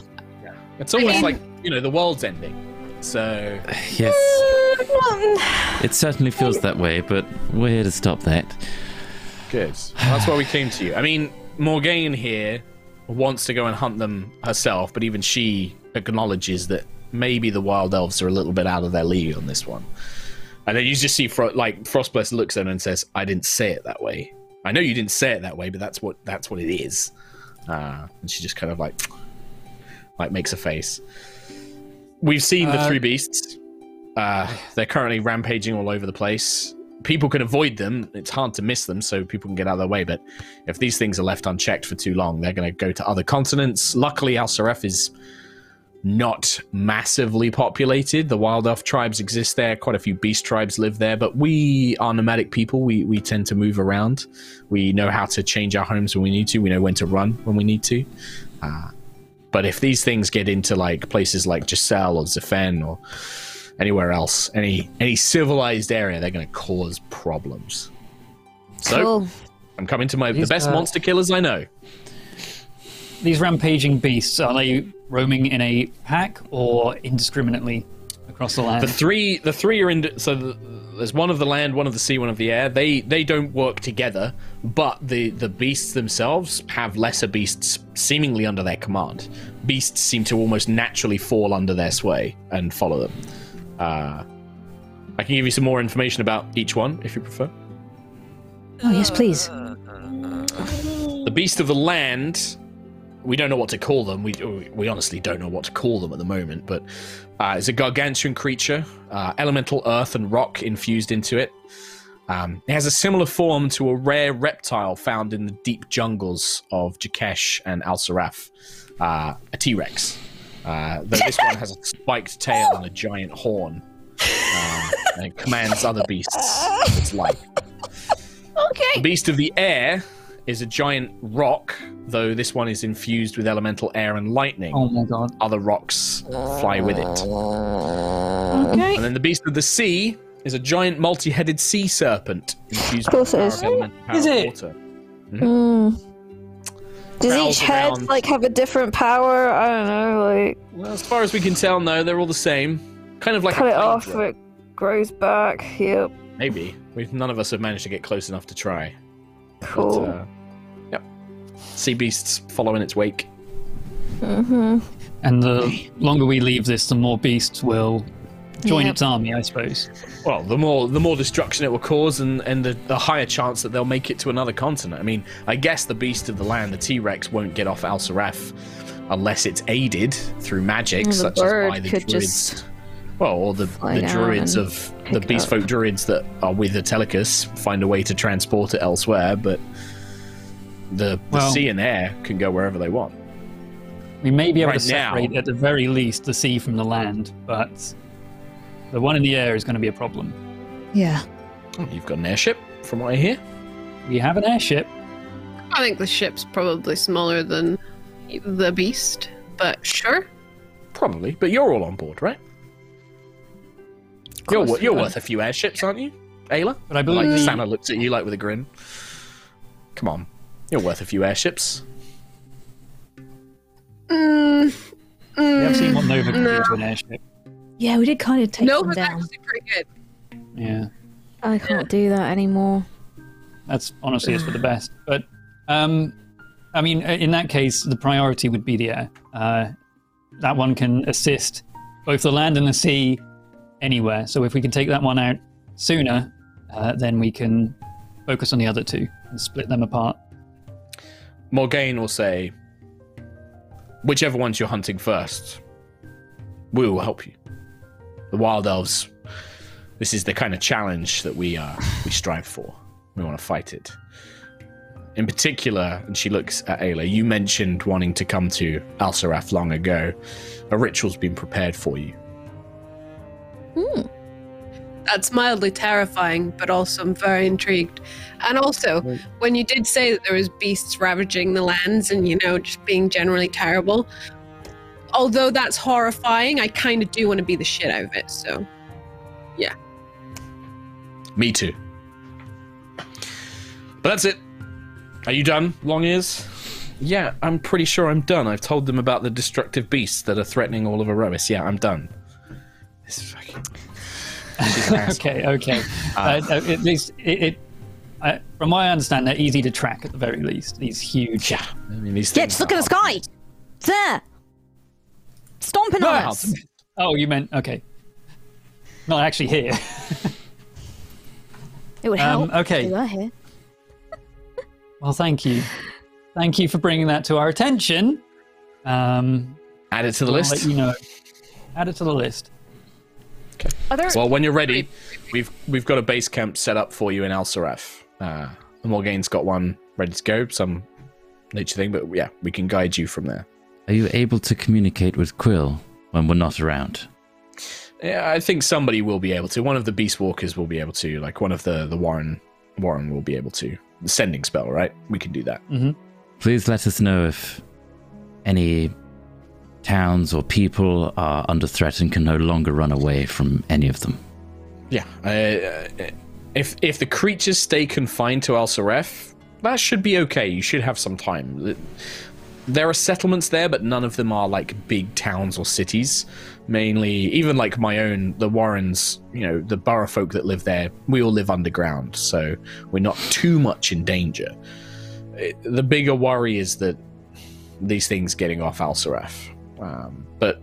Speaker 2: It's almost
Speaker 1: Yeah.
Speaker 2: like you know the world's ending. So [sighs]
Speaker 6: Yes, it certainly feels that way, but we're here to stop that.
Speaker 2: good. That's why we came to you. I mean, Morgaine here wants to go and hunt them herself, but even she acknowledges that maybe the wild elves are a little bit out of their league on this one. And then you just see, Fro- like Frostbless looks at her and says, "I didn't say it that way. I know you didn't say it that way, but that's what that's what it is." Uh, and she just kind of like, like makes a face. We've seen the
Speaker 3: Uh,
Speaker 2: three beasts. Uh, they're currently rampaging all over the place. People can avoid them. It's hard to miss them, so people can get out of their way. But if these things are left unchecked for too long, they're going to go to other continents. Luckily, Al Saref is not massively populated. The wild elf tribes exist there. Quite a few beast tribes live there. But we are nomadic people. We we tend to move around. We know how to change our homes when we need to. We know when to run when we need to. Uh, but if these things get into like places like Giselle or Zephen or anywhere else, any any civilized area, they're going to cause problems. So
Speaker 4: Cool.
Speaker 2: I'm coming to my the best
Speaker 3: are-
Speaker 2: monster killers I know.
Speaker 3: These rampaging beasts are they roaming in a pack or indiscriminately across the land?
Speaker 2: The three, the three are in. So the, there's one of the land, one of the sea, one of the air. They they don't work together, but the the beasts themselves have lesser beasts seemingly under their command. Beasts seem to almost naturally fall under their sway and follow them. Uh, I can give you some more information about each one if you prefer.
Speaker 5: Oh, yes, please.
Speaker 2: Uh, uh, uh, the beast of the land. We don't know what to call them. We we honestly don't know what to call them at the moment. But uh, it's a gargantuan creature, uh, elemental earth and rock infused into it. Um, it has a similar form to a rare reptile found in the deep jungles of Jakesh and Al Saraf, uh, a T Rex. Uh, though this one has a spiked tail and a giant horn, um, and it commands other beasts its like [laughs]
Speaker 5: Okay.
Speaker 2: The beast of the air is a giant rock, though this one is infused with elemental air and lightning.
Speaker 3: oh my god!
Speaker 2: Other rocks fly with it.
Speaker 5: Okay.
Speaker 2: And then the beast of the sea is a giant multi-headed sea serpent infused
Speaker 7: Of course
Speaker 2: with the
Speaker 7: it
Speaker 2: power
Speaker 7: is.
Speaker 2: of elemental power
Speaker 3: Is it?
Speaker 2: water.
Speaker 7: Mm. Does each head
Speaker 2: around.
Speaker 7: like have a different power? I don't know. Like
Speaker 2: Well, as far as we can tell, no, they're all the same. Kind of like
Speaker 7: cut
Speaker 2: a
Speaker 7: it off,
Speaker 2: hydra.
Speaker 7: it grows back. Yep.
Speaker 2: Maybe. We've, none of us have managed to get close enough to try.
Speaker 7: Cool.
Speaker 2: But, uh, yep. Sea beasts follow in its wake.
Speaker 7: mm-hmm.
Speaker 3: And the longer we leave this, the more beasts will join
Speaker 4: Yeah.
Speaker 3: its army, I suppose.
Speaker 2: Well, the more the more destruction it will cause, and, and the, the higher chance that they'll make it to another continent. I mean, I guess the beast of the land, the T Rex, won't get off Al Saraf unless it's aided through magic,
Speaker 7: Well, the
Speaker 2: such as by the
Speaker 7: could
Speaker 2: druids.
Speaker 7: just
Speaker 2: well, or the, the druids of the beast folk druids that are with the Telecus find a way to transport it elsewhere, but the, the
Speaker 3: Well-
Speaker 2: sea and air can go wherever they want.
Speaker 3: We may be able
Speaker 2: Right
Speaker 3: to
Speaker 2: now-
Speaker 3: separate, at the very least, the sea from the land, but the one in the air is going to be a problem.
Speaker 5: Yeah.
Speaker 2: Oh, you've got an airship, from what I hear.
Speaker 3: We have an airship.
Speaker 1: I think the ship's probably smaller than the beast, but sure.
Speaker 2: Probably, but you're all on board, right? You're,
Speaker 3: course
Speaker 2: wor- you're
Speaker 3: are.
Speaker 2: worth a few airships, aren't you, Ayla?
Speaker 3: But I believe
Speaker 2: Like
Speaker 3: the-
Speaker 2: Sana looks at you like with a grin. Come on, you're worth a few airships.
Speaker 1: Mm,
Speaker 3: We have seen what Nova can
Speaker 1: no.
Speaker 3: do to an airship.
Speaker 5: Yeah, we did kind of take
Speaker 1: no,
Speaker 5: them
Speaker 1: was
Speaker 5: down.
Speaker 1: actually pretty good.
Speaker 3: Yeah,
Speaker 7: I can't do that anymore.
Speaker 3: that's honestly it's for the [sighs] best. But um, I mean, uh, in that case, the priority would be the air. Uh, that one can assist both the land and the sea anywhere. So if we can take that one out sooner, uh, then we can focus on the other two and split them apart.
Speaker 2: Morgaine will say, whichever ones you're hunting first, we will help you. The wild elves. This is the kind of challenge that we uh, we strive for. We want to fight it. In particular, and she looks at Ayla, you mentioned wanting to come to Al Saraf long ago. A ritual's been prepared for you.
Speaker 1: That's mildly terrifying, but also I'm very intrigued. And also, when you did say that there was beasts ravaging the lands and you know just being generally terrible, although that's horrifying, I kind of do want to be the shit out of it. So yeah.
Speaker 2: Me too. But that's it. Are you done, Long Ears? Yeah, I'm pretty sure I'm done. I've told them about the destructive beasts that are threatening all of Erois. Yeah, I'm done. This fucking. She's an asshole.
Speaker 3: Okay, okay. uh, uh, at least it, it uh, from what I understand, they're easy to track at the very least. These huge.
Speaker 2: Yeah, I mean these
Speaker 4: Yeah, just look at the sky. It's there. Stomping on us.
Speaker 3: Oh, you meant okay. Not actually here. [laughs]
Speaker 4: It would
Speaker 3: Um,
Speaker 4: help.
Speaker 3: okay.
Speaker 4: if they were here.
Speaker 3: well, thank you, thank you for bringing that to our attention. Um,
Speaker 2: Add it to the
Speaker 3: I'll
Speaker 2: list.
Speaker 3: let you know. Add it to the list.
Speaker 4: Are there,
Speaker 2: Well, when you're ready, we've we've got a base camp set up for you in Al Saraf. Uh, Morgaine's got one ready to go, some nature thing, but yeah, we can guide you from there.
Speaker 6: Are you able to communicate with Quill when we're not around?
Speaker 2: Yeah, I think somebody will be able to. One of the Beast Walkers will be able to. Like one of the the Warren Warren will be able to. The sending spell, right? We can do that.
Speaker 6: Please let us know if any towns or people are under threat and can no longer run away from any of them.
Speaker 2: Yeah. Uh, if if the creatures stay confined to Al Saref, that should be okay. You should have some time. there are settlements there, but none of them are like big towns or cities. Mainly, even like my own, the Warrens, you know, the borough folk that live there, we all live underground, so we're not too much in danger. It- the bigger worry is that these things getting off Alsaraf. Um, but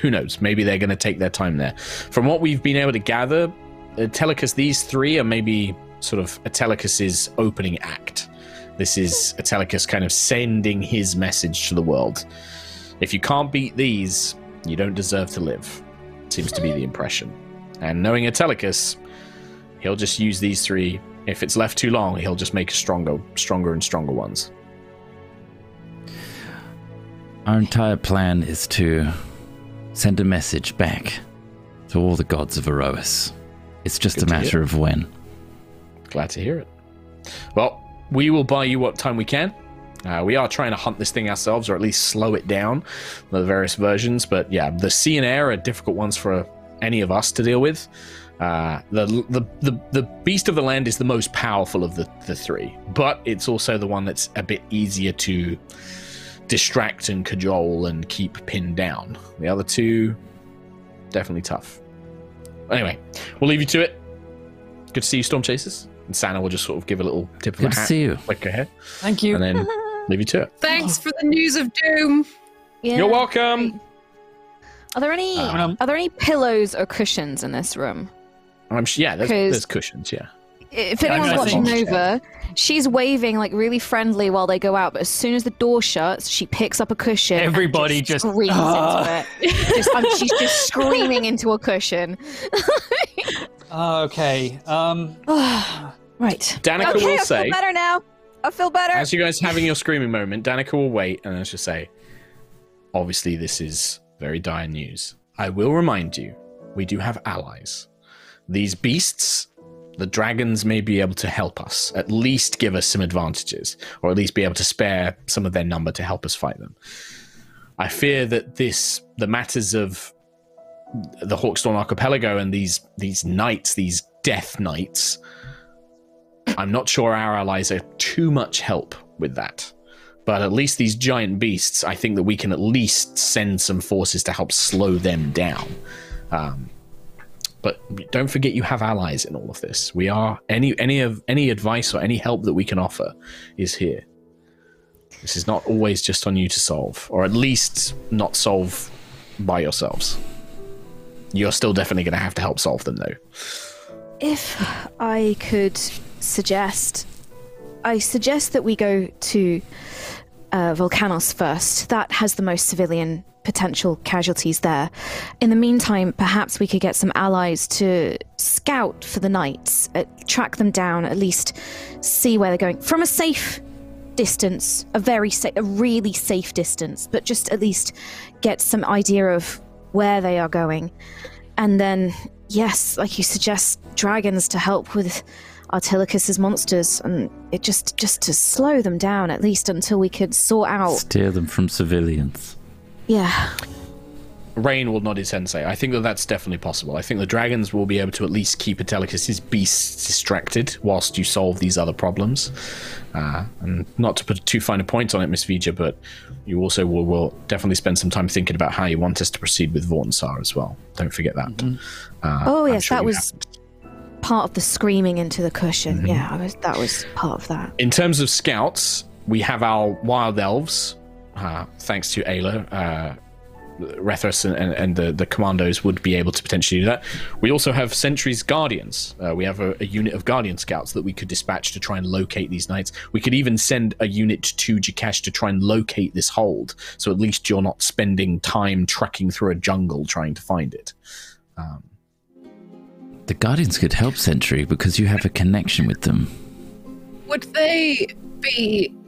Speaker 2: who knows? Maybe they're going to take their time there. From what we've been able to gather, Telecus, these three are maybe sort of Atelicus's opening act. This is Atelicus kind of sending his message to the world. If you can't beat these, you don't deserve to live. Seems to be the impression. And knowing Atelicus, he'll just use these three. If it's left too long, he'll just make stronger, stronger and stronger ones.
Speaker 6: Our entire plan is to send a message back to all the gods of Erois. It's just
Speaker 2: Good
Speaker 6: a matter of when.
Speaker 2: Glad to hear it. Well, we will buy you what time we can. Uh, we are trying to hunt this thing ourselves, or at least slow it down, the various versions. But yeah, the sea and air are difficult ones for any of us to deal with. Uh, the, the the the beast of the land is the most powerful of the the three, but it's also the one that's a bit easier to distract and cajole and keep pinned down. The other two, definitely tough. Anyway, we'll leave you to it. Good to see you, Storm Chasers. And Sana will just sort of give a little tip of
Speaker 6: Good
Speaker 2: a
Speaker 6: to see you.
Speaker 2: Like, go ahead.
Speaker 3: Thank you.
Speaker 2: And then [laughs] leave you to it.
Speaker 1: Thanks for the news of doom.
Speaker 4: Yeah.
Speaker 2: You're welcome.
Speaker 4: Are there any
Speaker 3: Um,
Speaker 4: are there any pillows or cushions in this room?
Speaker 2: I'm sh- yeah, there's,
Speaker 4: 'Cause-
Speaker 2: there's cushions, yeah.
Speaker 4: If anyone's
Speaker 3: I
Speaker 4: watching
Speaker 3: think-
Speaker 4: over, she's waving like really friendly while they go out, but as soon as the door shuts, she picks up a cushion. and
Speaker 3: Everybody just-
Speaker 4: screams
Speaker 3: Ah.
Speaker 4: into it. Just, um, she's just screaming into a cushion.
Speaker 3: Okay. Um. [sighs]
Speaker 5: Right.
Speaker 2: Danica
Speaker 4: okay,
Speaker 2: will
Speaker 4: I
Speaker 2: say,
Speaker 4: feel better now. I feel better.
Speaker 2: as you guys having your screaming moment, Danica will wait and then she'll say, obviously, this is very dire news. I will remind you, we do have allies. These beasts, the dragons may be able to help us, at least give us some advantages, or at least be able to spare some of their number to help us fight them. I fear that this, the matters of the Hawkstorm Archipelago and these these knights, these death knights, I'm not sure our allies are too much help with that. But at least these giant beasts, I think that we can at least send some forces to help slow them down. Um, but don't forget, you have allies in all of this. We are any any of any advice or any help that we can offer is here. This is not always just on you to solve, or at least not solve by yourselves. You're still definitely going to have to help solve them, though.
Speaker 4: If I could suggest, I suggest that we go to uh, Volcanos first. That has the most civilian potential casualties there. In the meantime, perhaps we could get some allies to scout for the knights, uh, track them down, at least see where they're going from a safe distance, a very safe, a really safe distance, but just at least get some idea of where they are going. And then, yes, like you suggest, dragons to help with Atelicus's monsters, and it just just to slow them down at least until we could sort out.
Speaker 6: Steer them from civilians.
Speaker 4: Yeah,
Speaker 2: Rain will nod his say, I think that that's definitely possible. I think the dragons will be able to at least keep Atelicus's beasts distracted whilst you solve these other problems. Uh, and not to put too fine a point on it, Miss Vija, but you also will, will definitely spend some time thinking about how you want us to proceed with Vornsar as well. Don't forget that. Uh,
Speaker 4: Oh, yes,
Speaker 2: sure
Speaker 4: that was-
Speaker 2: have.
Speaker 4: part of the screaming into the cushion.
Speaker 2: Mm-hmm.
Speaker 4: Yeah, I was, that was part of that.
Speaker 2: In terms of scouts, we have our wild elves, uh, thanks to Ayla. Uh, Rethus and, and, and the, the commandos would be able to potentially do that. We also have Sentry's Guardians. Uh, we have a, a unit of Guardian scouts that we could dispatch to try and locate these knights. We could even send a unit to Jakesh to try and locate this hold, so at least you're not spending time trekking through a jungle trying to find it. Um,
Speaker 6: The Guardians could help Sentry because you have a connection with them.
Speaker 1: Would they be s-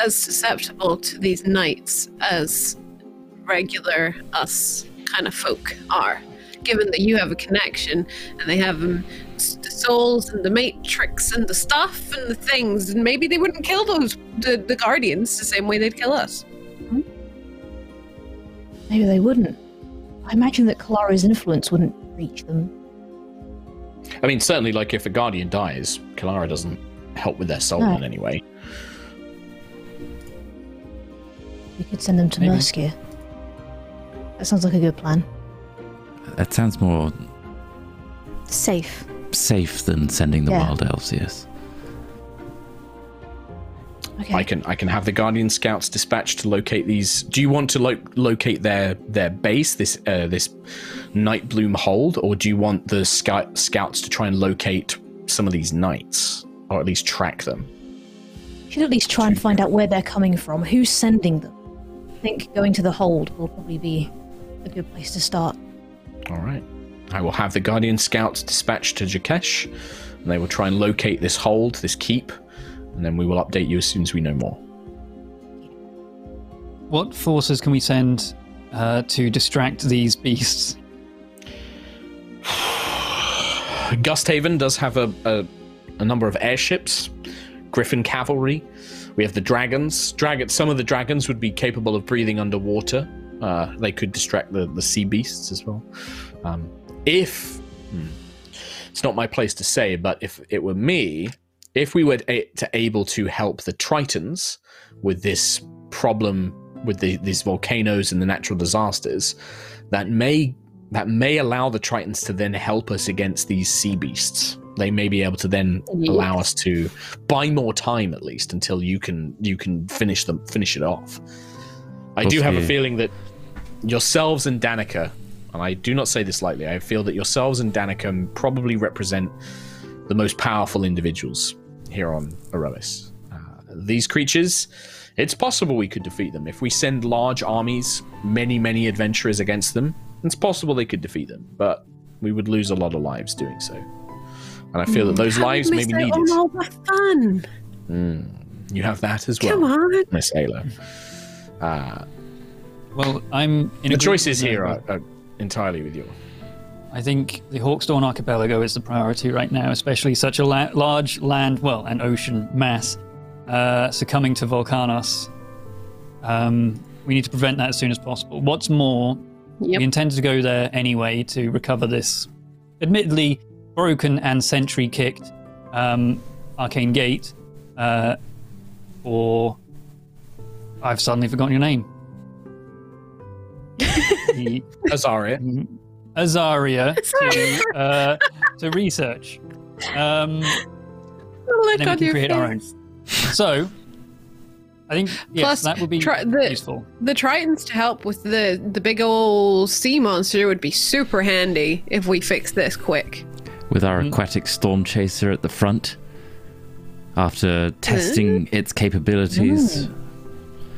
Speaker 1: as susceptible to these knights as regular us kind of folk are? Given that you have a connection and they have um, the souls and the matrix and the stuff and the things, and maybe they wouldn't kill those the, the guardians the same way they'd kill us.
Speaker 5: Maybe they wouldn't. I imagine that Kalara's influence wouldn't reach them.
Speaker 2: I mean, certainly, like if a Guardian dies, Kalara doesn't help with their soul
Speaker 5: No.
Speaker 2: in any way.
Speaker 5: We could send them to
Speaker 3: Maybe.
Speaker 5: Merskir. That sounds like a good plan.
Speaker 6: That sounds more
Speaker 4: Safe.
Speaker 6: safe than sending the
Speaker 5: Yeah.
Speaker 6: wild elves, yes.
Speaker 5: Okay.
Speaker 2: I can I can have the Guardian Scouts dispatched to locate these. Do you want to lo- locate their their base, this uh, this Night Bloom hold, or do you want the scout, scouts to try and locate some of these knights, or at least track them?
Speaker 5: should at least try and find out where they're coming from. Who's sending them? I think going to the hold will probably be a good place to start.
Speaker 2: All right. I will have the Guardian Scouts dispatched to Jakesh, and they will try and locate this hold, this keep, and then we will update you as soon as we know more.
Speaker 3: What forces can we send uh, to distract these beasts? [sighs]
Speaker 2: Gusthaven does have a, a, a number of airships, Griffin cavalry. We have the dragons. Dragon. Some of the dragons would be capable of breathing underwater. Uh, they could distract the, the sea beasts as well. Um, if hmm, it's not my place to say, but if it were me, if we were a- to able to help the Tritons with this problem with the, these volcanoes and the natural disasters, that may that may allow the Tritons to then help us against these sea beasts. They may be able to then allow us to buy more time at least until you can you can finish them finish it off. I do have a feeling that yourselves and Danica, and I do not say this lightly, I feel that yourselves and Danica probably represent the most powerful individuals here on Erois. Uh, these creatures, it's possible we could defeat them. If we send large armies, many, many adventurers against them, it's possible they could defeat them, but we would lose a lot of lives doing so. And I feel that those
Speaker 1: How
Speaker 2: lives
Speaker 1: did
Speaker 2: may
Speaker 1: we
Speaker 2: be
Speaker 1: say,
Speaker 2: needed.
Speaker 1: Oh, all that fun.
Speaker 2: Mm, you have that as well,
Speaker 1: Come on.
Speaker 2: Miss Ayla. Uh,
Speaker 3: Well, I'm in
Speaker 2: the
Speaker 3: agreement
Speaker 2: choices here are, are entirely with you.
Speaker 3: I think the Hawkstorn Archipelago is the priority right now, especially such a la- large land, well, an ocean mass uh, succumbing to Volcanos. Um, we need to prevent that as soon as possible. What's more,
Speaker 1: Yep.
Speaker 3: we intend to go there anyway to recover this, admittedly broken and sentry kicked um, arcane gate. Uh, or I've suddenly forgotten your name. [laughs] The-
Speaker 2: Azaria.
Speaker 3: Azaria to uh, to research. Um,
Speaker 1: Look
Speaker 3: and then we can
Speaker 1: your
Speaker 3: create our own. So, I think yes,
Speaker 1: Plus,
Speaker 3: that would be
Speaker 1: try- the-
Speaker 3: useful.
Speaker 1: The Tritons to help with the the big old sea monster would be super handy if we fix this quick.
Speaker 6: With our
Speaker 3: Mm.
Speaker 6: aquatic storm chaser at the front, after testing its capabilities.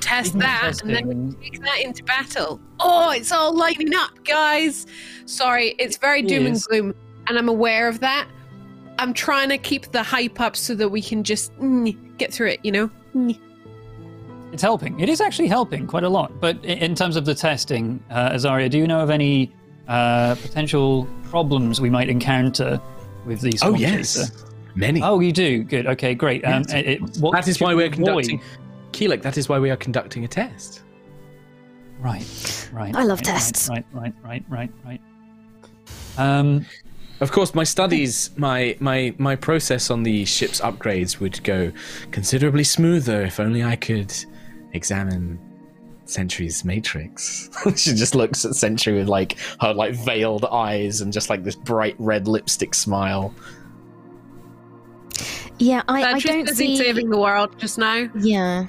Speaker 1: Test that,
Speaker 3: testing
Speaker 1: and then
Speaker 3: and-
Speaker 1: take that into battle. Oh, it's all lighting up, guys. Sorry, it's very
Speaker 3: It
Speaker 1: doom and
Speaker 3: is.
Speaker 1: gloom, and I'm aware of that. I'm trying to keep the hype up so that we can just mm, get through it. You know. Mm.
Speaker 3: It's helping. It is actually helping quite a lot. But in terms of the testing, uh, Azaria, do you know of any uh, potential problems we might encounter with these?
Speaker 2: Oh yes,
Speaker 3: Chaser?
Speaker 2: many.
Speaker 3: Oh, you do. Good. Okay, great. Um,
Speaker 2: Yes.
Speaker 3: it- it- what
Speaker 2: that is why
Speaker 3: we
Speaker 2: we're
Speaker 3: avoid?
Speaker 2: conducting. Keelik, that is why we are conducting a test.
Speaker 3: Right. Right.
Speaker 4: I love
Speaker 3: right,
Speaker 4: tests.
Speaker 3: Right. Right. Right. Right. Right. Um.
Speaker 2: Of course, my studies, my my my process on the ship's upgrades would go considerably smoother if only I could examine Sentry's matrix. [laughs] she just looks at Sentry with like her like veiled eyes and just like this bright red lipstick smile.
Speaker 4: Yeah, I, I don't
Speaker 1: busy
Speaker 4: see.
Speaker 1: saving the world just now.
Speaker 4: Yeah,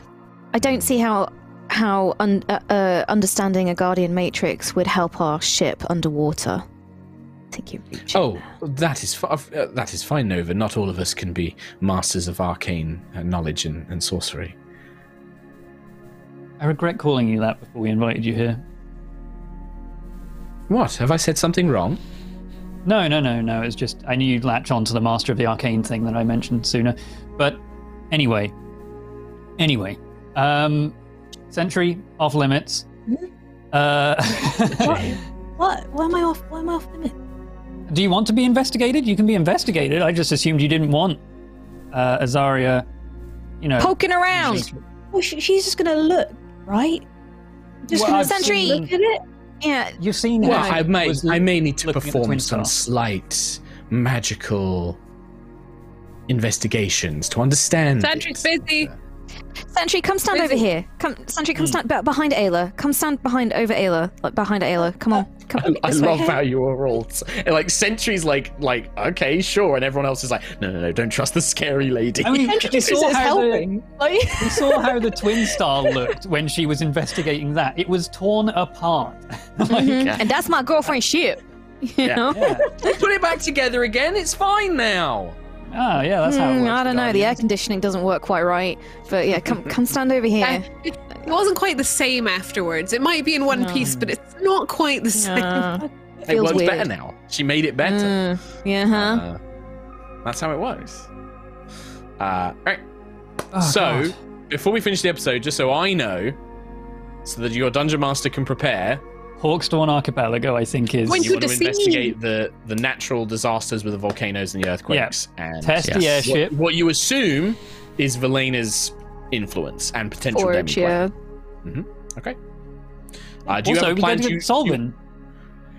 Speaker 4: I don't see how how un, uh, uh, understanding a guardian matrix would help our ship underwater. I think you reach.
Speaker 2: Oh, that is fi- uh, that is fine, Nova. Not all of us can be masters of arcane uh, knowledge and, and sorcery.
Speaker 3: I regret calling you that before we invited you here.
Speaker 2: What have I said something wrong?
Speaker 3: No, no, no, no. It's just I knew you'd latch on to the Master of the Arcane thing that I mentioned sooner. But anyway, anyway, um, Sentry off limits. Uh,
Speaker 5: What? [laughs] what? Why am I off? Why am I off limit?
Speaker 3: do you want to be investigated? You can be investigated. I just assumed you didn't want uh, Azaria. You know,
Speaker 4: Poking around.
Speaker 5: Well, she, she's just gonna look, right? Just
Speaker 3: Well,
Speaker 5: gonna
Speaker 3: I've
Speaker 4: Sentry.
Speaker 3: seen-
Speaker 5: look at it.
Speaker 4: Yeah,
Speaker 3: You've seen
Speaker 2: Well,
Speaker 3: how
Speaker 2: I may I may need to
Speaker 3: looking at the
Speaker 2: perform some
Speaker 3: Star.
Speaker 2: slight magical investigations to understand.
Speaker 1: Sentry's
Speaker 2: it.
Speaker 1: busy.
Speaker 4: Sentry, come stand over here. Come, Sentry, come stand be- behind Ayla. Come stand behind over Ayla, like behind Ayla. Come on, come.
Speaker 2: I, I love how you are all and, like sentries like like okay sure and everyone else is like no no no don't trust the scary lady
Speaker 3: I mean, [laughs] we saw
Speaker 5: is
Speaker 3: how the.
Speaker 5: Like, [laughs]
Speaker 3: we saw how the twin [laughs] star looked when she was investigating that. It was torn apart. like,
Speaker 4: Mhm. And that's my girlfriend's ship. You
Speaker 2: Yeah.
Speaker 4: know?
Speaker 3: yeah.
Speaker 2: put it back together again it's fine now
Speaker 3: Ah, yeah, that's how it
Speaker 4: Hmm,
Speaker 3: works.
Speaker 4: I don't know. The air conditioning doesn't work quite right. But yeah, come [laughs] come stand over here.
Speaker 1: Uh, it, it wasn't quite the same afterwards. It might be in one
Speaker 4: No.
Speaker 1: piece, but it's not quite the same.
Speaker 4: Uh, [laughs]
Speaker 2: it
Speaker 4: feels
Speaker 2: works
Speaker 4: weird.
Speaker 2: better now she made it better
Speaker 4: Mm, yeah, huh?
Speaker 2: Uh, that's how it works uh right
Speaker 3: Oh,
Speaker 2: so
Speaker 3: God.
Speaker 2: before we finish the episode just so i know so that your dungeon master can prepare
Speaker 3: Hawkstorn Archipelago, I think, is
Speaker 1: When
Speaker 2: you want to
Speaker 1: the
Speaker 2: investigate the the natural disasters with the volcanoes and the earthquakes and
Speaker 3: test the airship.
Speaker 2: what, what you assume is Valena's influence and potential
Speaker 4: Forge,
Speaker 2: demi
Speaker 4: yeah.
Speaker 2: Okay. Uh, do you
Speaker 3: also,
Speaker 2: have a plan to
Speaker 3: to Solvin.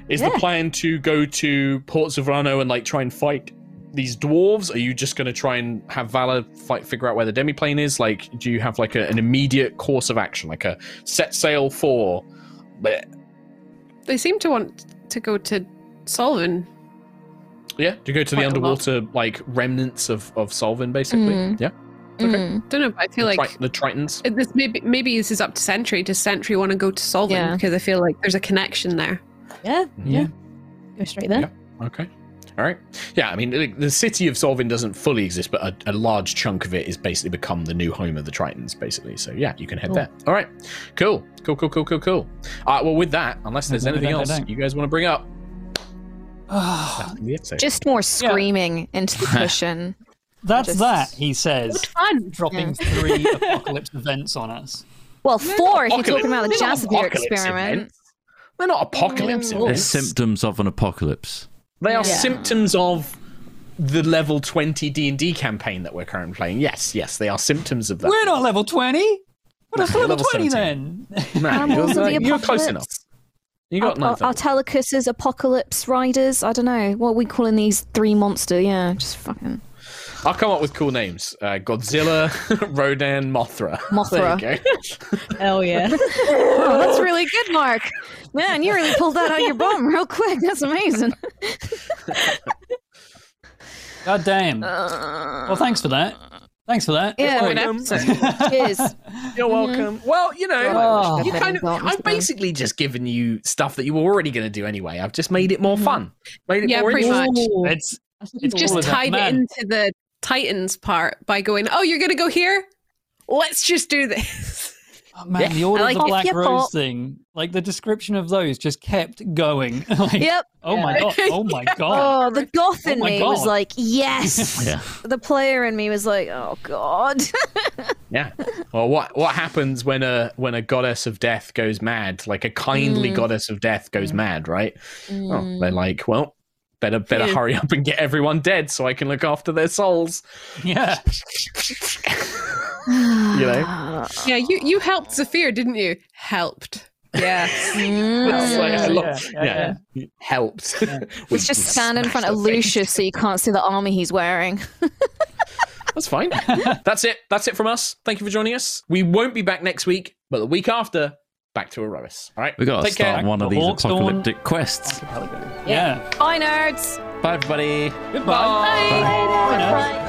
Speaker 2: Is
Speaker 4: Yeah.
Speaker 2: the plan to go to Porto Sovrano and like try and fight these dwarves? Are you just going to try and have Valor fight, figure out where the demiplane is? Like, do you have like a, an immediate course of action, like a set sail for? Bleh.
Speaker 1: They seem to want to go to Solvin.
Speaker 2: Yeah, to go to the
Speaker 1: Quite a
Speaker 2: underwater like remnants of of Solvin, basically?
Speaker 4: Mm.
Speaker 2: Yeah, Okay.
Speaker 4: Mm.
Speaker 1: Don't know, but I feel
Speaker 2: the,
Speaker 1: like
Speaker 2: the Tritons.
Speaker 1: this maybe maybe this is up to Sentry. Does Sentry want to go to Solvin?
Speaker 4: Yeah.
Speaker 1: Because I feel like there's a connection there.
Speaker 5: yeah,
Speaker 3: Yeah.
Speaker 5: go straight there.
Speaker 2: Yeah. Okay. All right. Yeah, I mean, the- the city of Solvin doesn't fully exist, but a, a large chunk of it is basically become the new home of the Tritons, basically. So, yeah, you can head
Speaker 5: Cool.
Speaker 2: there. All right. Cool. Cool, cool, cool, cool, cool. Uh, well, with that, unless there's
Speaker 3: No, no,
Speaker 2: anything
Speaker 3: no,
Speaker 2: else
Speaker 3: don't.
Speaker 2: you guys want to bring up,
Speaker 3: Ah,
Speaker 2: that's the episode.
Speaker 4: Just more screaming into the [laughs] cushion.
Speaker 3: That's
Speaker 4: Just-
Speaker 3: that, he says,
Speaker 1: fun.
Speaker 3: dropping three [laughs] apocalypse events on us.
Speaker 4: Well, four if you're talking about the
Speaker 2: they're
Speaker 4: Jasper experiment.
Speaker 2: events. They're not apocalypse
Speaker 4: Mm.
Speaker 6: They're symptoms of an apocalypse.
Speaker 2: They are
Speaker 5: Yeah.
Speaker 2: symptoms of the level 20 D&D campaign that we're currently playing. Yes, yes, they are symptoms of that.
Speaker 3: We're not level 20. What is
Speaker 2: We're
Speaker 3: level
Speaker 2: level
Speaker 3: 20
Speaker 2: 17.
Speaker 3: then?
Speaker 2: No,
Speaker 4: Animals
Speaker 2: you're,
Speaker 4: of the
Speaker 2: you're close enough. You got
Speaker 4: Ar-
Speaker 2: nothing.
Speaker 4: Ar- Atelicus's apocalypse riders. I don't know what are we calling these three monster. Yeah, just fucking
Speaker 2: I'll come up with cool names. Uh, Godzilla, [laughs] Rodan, Mothra.
Speaker 4: Mothra.
Speaker 2: There. [laughs]
Speaker 5: Hell yeah. [laughs]
Speaker 4: Oh, that's really good, Mark. Man, you really pulled that out of your bum real quick. That's amazing.
Speaker 3: God damn.
Speaker 4: Uh,
Speaker 3: Well, thanks for that. Thanks for that.
Speaker 4: Yeah,
Speaker 1: Good
Speaker 2: welcome.
Speaker 4: cheers.
Speaker 2: You're welcome. Well, you know,
Speaker 3: Oh.
Speaker 2: you kind of. I've basically just given you stuff that you were already going to do anyway. I've just made it more fun. Made it
Speaker 1: Yeah,
Speaker 2: more
Speaker 1: pretty much.
Speaker 3: It's
Speaker 1: You've
Speaker 3: It's
Speaker 1: just
Speaker 3: all of that
Speaker 1: tied it into the Titans part by going, "Oh, you're gonna go here? Let's just do this."
Speaker 3: oh, man,
Speaker 2: Yeah.
Speaker 3: the Order
Speaker 1: like
Speaker 3: of the. Black Rose
Speaker 4: Paul.
Speaker 3: thing. Like the description of those just kept going. [laughs] like,
Speaker 4: Yep.
Speaker 3: Oh my god. Oh my [laughs] god.
Speaker 4: Oh, the goth in
Speaker 3: Oh my
Speaker 4: me was like, yes. [laughs]
Speaker 6: Yeah.
Speaker 4: The player in me was like, oh god.
Speaker 2: Yeah. Well, what what happens when a when a goddess of death goes mad? Like a kindly
Speaker 4: Mm.
Speaker 2: goddess of death goes mad, right? Oh,
Speaker 4: Mm.
Speaker 2: they're like, well, better better
Speaker 1: Yeah.
Speaker 2: hurry up and get everyone dead so I can look after their souls.
Speaker 3: Yeah. [laughs]
Speaker 2: You know?
Speaker 1: Yeah, you you helped Zafir, didn't you? Helped. Yes. [laughs]
Speaker 2: It's mm. like,
Speaker 3: yeah,
Speaker 2: love-
Speaker 3: yeah, yeah,
Speaker 2: yeah, helped.
Speaker 4: Let's [laughs]
Speaker 2: We-
Speaker 4: just
Speaker 2: we
Speaker 4: stand in front of. Lucius so you can't see the army he's wearing.
Speaker 2: That's fine. That's it. That's it from us. Thank you for joining us. We won't be back next week, but the week after, back to Erois. All right.
Speaker 6: we've got to
Speaker 2: Take care.
Speaker 6: start one of these
Speaker 3: Hawkstorn-
Speaker 6: apocalyptic quests.
Speaker 3: Yeah.
Speaker 4: Bye, nerds.
Speaker 6: Bye, everybody.
Speaker 3: Goodbye.
Speaker 2: Bye.
Speaker 3: Bye now.